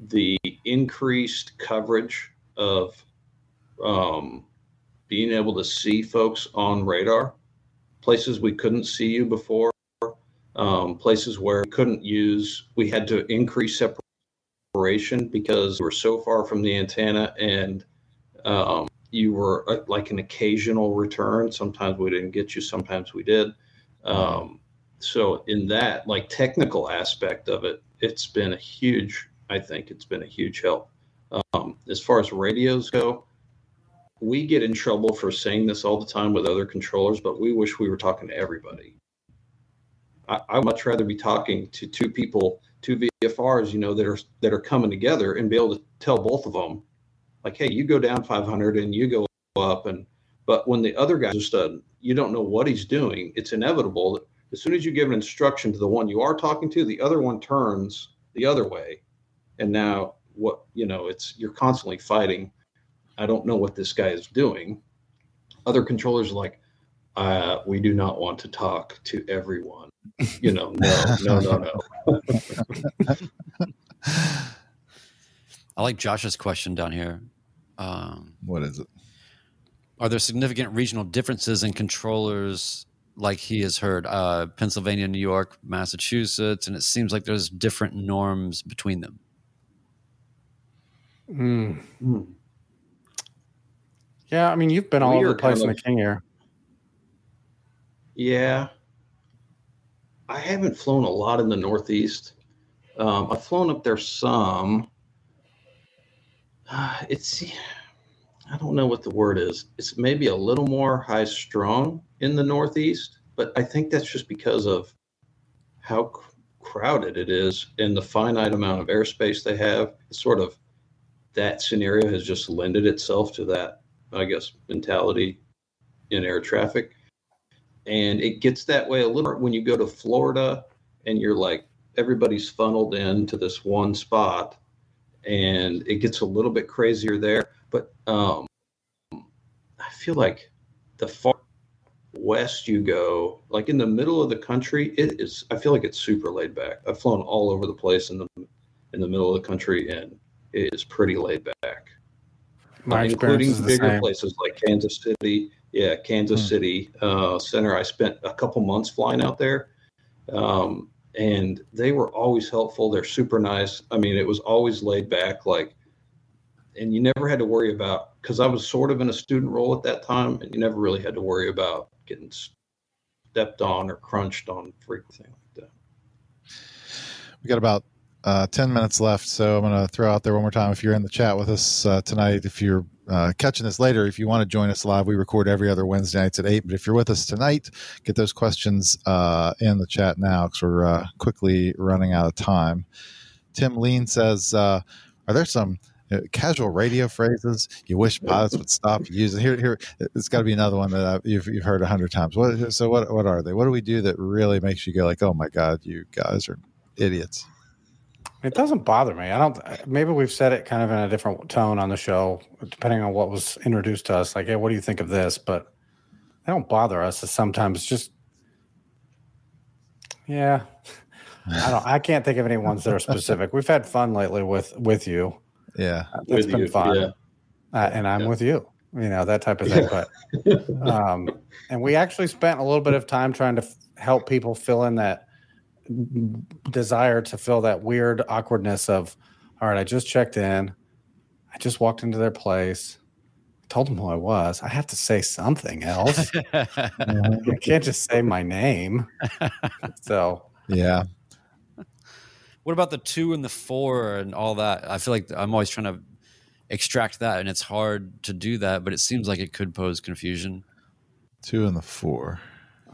Speaker 3: the increased coverage of um, being able to see folks on radar, places we couldn't see you before, um, places where we couldn't use, we had to increase separation because we're so far from the antenna and um, you were uh, like an occasional return. Sometimes we didn't get you, sometimes we did. Um, so, in that like technical aspect of it, it's been a huge, I think it's been a huge help. Um, as far as radios go, we get in trouble for saying this all the time with other controllers, but we wish we were talking to everybody. I, I'd much rather be talking to two people, two VFRs, you know, that are that are coming together and be able to tell both of them, like, hey, you go down 500 and you go up, and but when the other guy just you don't know what he's doing, it's inevitable that as soon as you give an instruction to the one you are talking to, the other one turns the other way, and now what you know, it's you're constantly fighting. I don't know what this guy is doing. Other controllers are like, uh, we do not want to talk to everyone. You know, no, no, no, no.
Speaker 2: I like Josh's question down here. Um,
Speaker 1: what is it?
Speaker 2: are there significant regional differences in controllers like he has heard uh, Pennsylvania, New York, Massachusetts, and it seems like there's different norms between them.
Speaker 4: Mm. Mm. Yeah, I mean, you've been all we over the place in the King Air.
Speaker 3: Yeah, I haven't flown a lot in the Northeast. Um, I've flown up there some. Uh, <sighs> it's I don't know what the word is. It's maybe a little more high strung in the Northeast, but I think that's just because of how crowded it is and the finite amount of airspace they have. It's sort of that scenario has just lended itself to that, I guess, mentality in air traffic. And it gets that way a little when you go to Florida and you're like, everybody's funneled into this one spot and it gets a little bit crazier there. But um, I feel like the far west you go, like in the middle of the country, it is. I feel like it's super laid back. I've flown all over the place in the in the middle of the country, and it is pretty laid back. My including bigger same. places like Kansas City. Yeah, Kansas hmm. City uh, Center. I spent a couple months flying out there. Um, and they were always helpful. They're super nice. I mean, it was always laid back, like, and you never had to worry about because I was sort of in a student role at that time, and you never really had to worry about getting stepped on or crunched on for anything like that.
Speaker 1: We got about uh, 10 minutes left, so I'm going to throw out there one more time. If you're in the chat with us uh, tonight, if you're uh, catching this later, if you want to join us live, we record every other Wednesday nights at 8. But if you're with us tonight, get those questions uh, in the chat now because we're uh, quickly running out of time. Tim Lean says, uh, Are there some uh, casual radio phrases you wish pilots would stop using? Here, here, it's got to be another one that I've, you've, you've heard a hundred times. What, so, what, what are they? What do we do that really makes you go, like, oh my God, you guys are idiots?
Speaker 4: It doesn't bother me. I don't. Maybe we've said it kind of in a different tone on the show, depending on what was introduced to us. Like, hey, what do you think of this? But they don't bother us. It's sometimes just, yeah. I don't. I can't think of any ones that are specific. We've had fun lately with with you.
Speaker 1: Yeah,
Speaker 4: uh, it's been you, fun. Yeah. Uh, and I'm yeah. with you. You know that type of thing. But <laughs> um, and we actually spent a little bit of time trying to f- help people fill in that desire to feel that weird awkwardness of, all right, I just checked in, I just walked into their place, told them who I was. I have to say something else. <laughs> I can't just say my name. So
Speaker 1: yeah.
Speaker 2: What about the two and the four and all that? I feel like I'm always trying to extract that, and it's hard to do that, but it seems like it could pose confusion.
Speaker 1: Two and the four.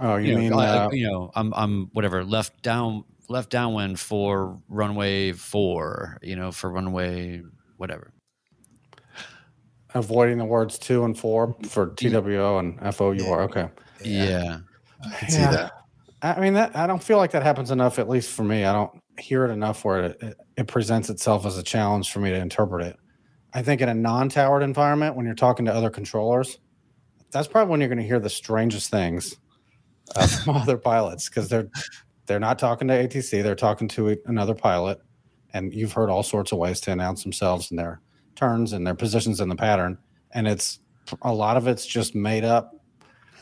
Speaker 4: Oh, you, you mean know, uh,
Speaker 2: you know, I'm I'm whatever left down left downwind for runway four. You know, for runway whatever.
Speaker 4: Avoiding the words two and four for TWO and FOUR. Okay.
Speaker 2: Yeah.
Speaker 1: I can see that.
Speaker 4: I mean, that I don't feel like that happens enough. At least for me, I don't hear it enough where it, it, it presents itself as a challenge for me to interpret it. I think in a non-towered environment, when you're talking to other controllers, that's probably when you're going to hear the strangest things uh, <laughs> from other pilots because they're they're not talking to ATC, they're talking to another pilot, and you've heard all sorts of ways to announce themselves and their turns and their positions in the pattern, and it's a lot of it's just made up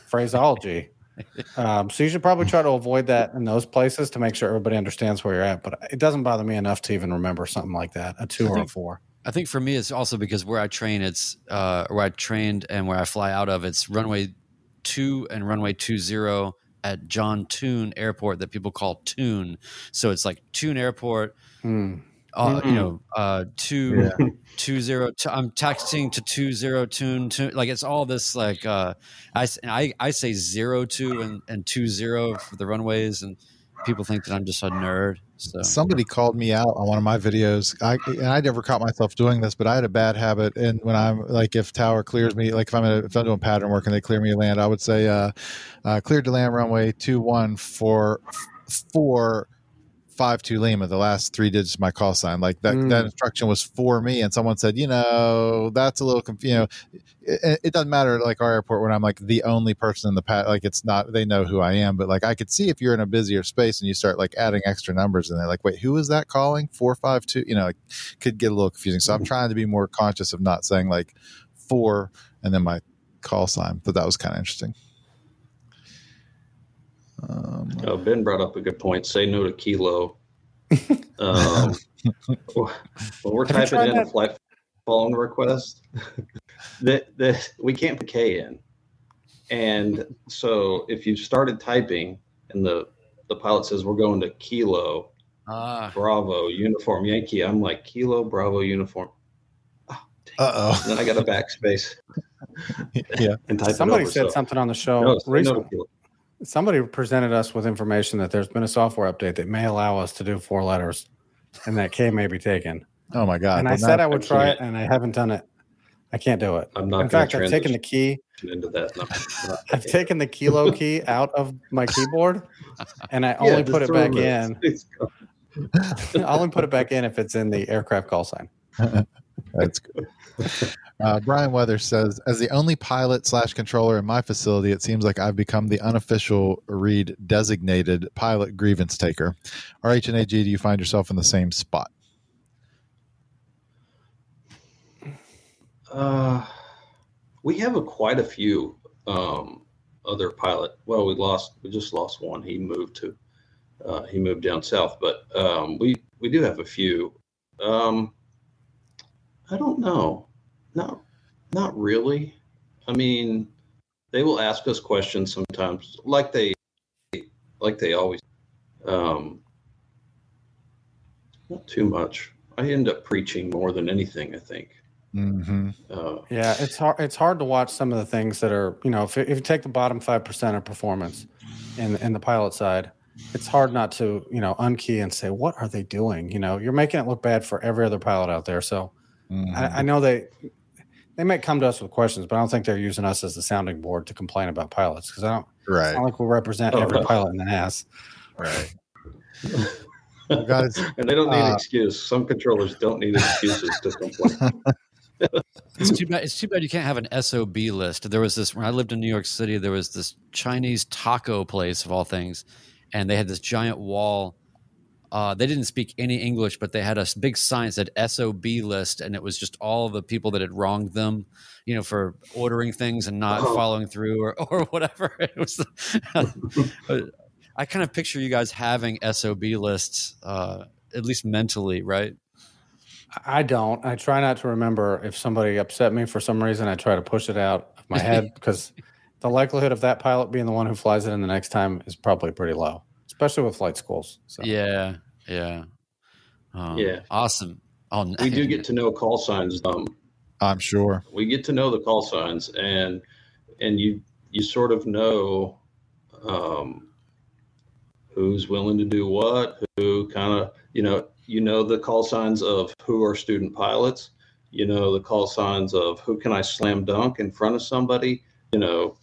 Speaker 4: phraseology. <laughs> um, so you should probably try to avoid that in those places to make sure everybody understands where you're at. But it doesn't bother me enough to even remember something like that, a two I or think, a four.
Speaker 2: I think for me, it's also because where I train, it's uh, where I trained and where I fly out of, it's runway two and runway two zero at John Tune Airport that people call Tune. So it's like Tune Airport. Mm. Uh, mm-hmm. You know, uh, two yeah. <laughs> two zero. Two, I'm texting to two zero tune. Two, like it's all this like uh, I, I I say zero two and and two zero for the runways and people think that I'm just a nerd. So
Speaker 1: somebody called me out on one of my videos. I and I never caught myself doing this, but I had a bad habit. And when I'm like, if tower clears me, like if I'm, a, if I'm doing pattern work and they clear me land, I would say, uh, uh, cleared to land runway two one for four five two Lima, the last three digits of my call sign. Like that, mm. that instruction was for me. And someone said, you know, that's a little confusing. You know, it, it, doesn't matter like our airport when I'm like the only person in the pat, like it's not, they know who I am, but like I could see if you're in a busier space and you start like adding extra numbers and they're like, wait, who is that calling? Four, five, two, you know, like, could get a little confusing. So I'm mm. trying to be more conscious of not saying like four and then my call sign. But that was kind of interesting.
Speaker 3: Um, oh, Ben brought up a good point. Say no to kilo. <laughs> um, when we're typing in that? a flight following request, <laughs> that that we can't put K in, and so if you started typing and the the pilot says we're going to kilo, uh, Bravo uniform Yankee, I'm like kilo Bravo uniform.
Speaker 1: Oh, uh oh.
Speaker 3: Then I got a backspace. <laughs>
Speaker 1: yeah.
Speaker 4: And somebody over, said so. something on the show no, recently. No somebody presented us with information that there's been a software update that may allow us to do four letters and that K may be taken.
Speaker 1: Oh my God.
Speaker 4: And I said I would try it and I haven't done it. I can't do it. I'm not In fact, I've taken the key
Speaker 3: into that.
Speaker 4: No, I've taken the kilo key out of my keyboard and I only yeah, put it back in. <laughs> I'll <laughs> only put it back in if it's in the aircraft call sign. <laughs>
Speaker 1: That's good. Uh, Brian Weather says, as the only pilot slash controller in my facility, it seems like I've become the unofficial Reed designated pilot grievance taker. RHNAG, do you find yourself in the same spot?
Speaker 3: Uh, we have a, quite a few um, other pilot. Well, we lost, we just lost one. He moved to, uh, he moved down south, but um, we we do have a few. Um, I don't know. Not, not really. I mean, they will ask us questions sometimes, like they, like they always. Um, not too much. I end up preaching more than anything. I think.
Speaker 1: Mm-hmm.
Speaker 4: Uh, yeah, it's hard. It's hard to watch some of the things that are, you know, if, if you take the bottom five percent of performance in in the pilot side, it's hard not to, you know, unkey and say, what are they doing? You know, you're making it look bad for every other pilot out there. So, mm-hmm. I, I know they they might come to us with questions, but I don't think they're using us as the sounding board to complain about pilots because I don't.
Speaker 1: Right.
Speaker 4: It's not like we represent oh, every no. pilot in the ass.
Speaker 1: Right. <laughs>
Speaker 3: guys, and they don't need uh, an excuse. Some controllers don't need excuses to complain. <laughs>
Speaker 2: it's too bad. It's too bad you can't have an SOB list. There was this when I lived in New York City. There was this Chinese taco place of all things, and they had this giant wall uh, they didn't speak any English, but they had a big sign that said SOB list, and it was just all the people that had wronged them, you know, for ordering things and not oh. following through or, or <laughs> whatever. It was. <laughs> I kind of picture you guys having SOB lists, uh, at least mentally, right?
Speaker 4: I don't. I try not to remember if somebody upset me for some reason. I try to push it out of my head <laughs> because the likelihood of that pilot being the one who flies it in the next time is probably pretty low especially with flight schools.
Speaker 2: So. Yeah, yeah, um, yeah. Awesome.
Speaker 3: Oh, we do <laughs> get to know call signs. Um,
Speaker 1: I'm sure
Speaker 3: we get to know the call signs, and and you you sort of know um, who's willing to do what, who kind of you know you know the call signs of who are student pilots. You know the call signs of who can I slam dunk in front of somebody. You know,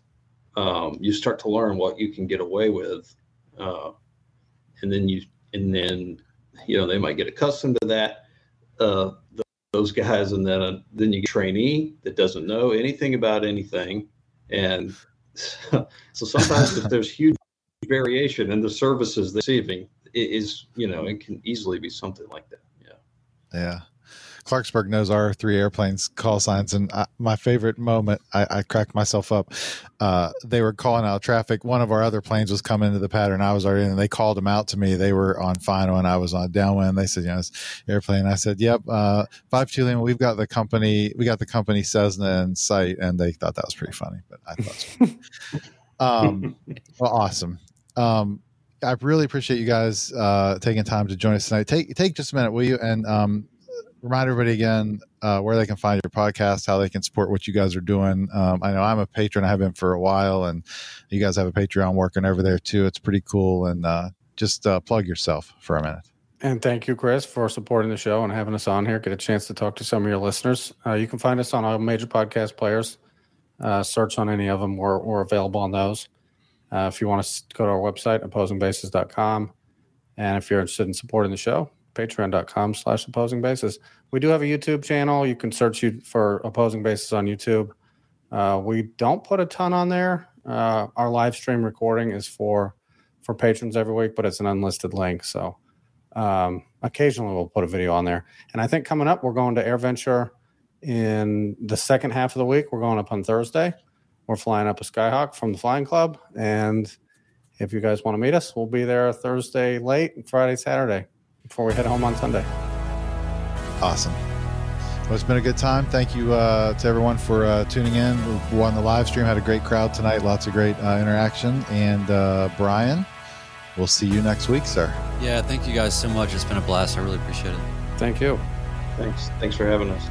Speaker 3: um, you start to learn what you can get away with uh, and then you and then you know they might get accustomed to that uh, those guys and then uh, then you get a trainee that doesn't know anything about anything. And <laughs> so sometimes if there's huge variation in the services they're receiving it is you know it can easily be something like that. Yeah.
Speaker 1: Yeah Clarksburg knows our three airplanes call signs, and I, my favorite moment, I, I cracked myself up. Uh, they were calling out traffic. One of our other planes was coming into the pattern. I was already in, and they called them out to me. They were on final, and I was on downwind. They said, "You know, airplane." I said, "Yep, uh, five two Lima. We've got the company. We got the company Cessna in sight," and they thought that was pretty funny. But I thought, <laughs> um, well, awesome. Um, I really appreciate you guys uh, taking time to join us tonight. Take take just a minute, will you? And um, remind everybody again uh, where they can find your podcast, how they can support what you guys are doing. Um, I know I'm a patron; I have been for a while, and you guys have a Patreon working over there too. It's pretty cool. And uh, just uh, plug yourself for a minute.
Speaker 4: And thank you, Chris, for supporting the show and having us on here. Get a chance to talk to some of your listeners. Uh, you can find us on all major podcast players. Uh, search on any of them. We're, we're available on those. Uh, if you want to go to our website, opposingbases.com. And if you're interested in supporting the show, patreon.com slash opposing bases. We do have a YouTube channel. You can search you for opposing bases on YouTube. Uh, we don't put a ton on there. Uh, our live stream recording is for for patrons every week, but it's an unlisted link. So um, occasionally we'll put a video on there. And I think coming up, we're going to AirVenture in the second half of the week. We're going up on Thursday. we're flying up a Skyhawk from the Flying Club, and if you guys want to meet us, we'll be there Thursday late, and Friday, Saturday, before we head home on Sunday.
Speaker 1: Awesome. Well, it's been a good time. Thank you uh, to everyone for uh, tuning in. We won the live stream, had a great crowd tonight, lots of great uh, interaction. And uh, Brian, we'll see you next week, sir.
Speaker 2: Yeah, thank you guys so much. It's been a blast. I really appreciate it.
Speaker 4: Thank you.
Speaker 3: Thanks. Thanks for having us.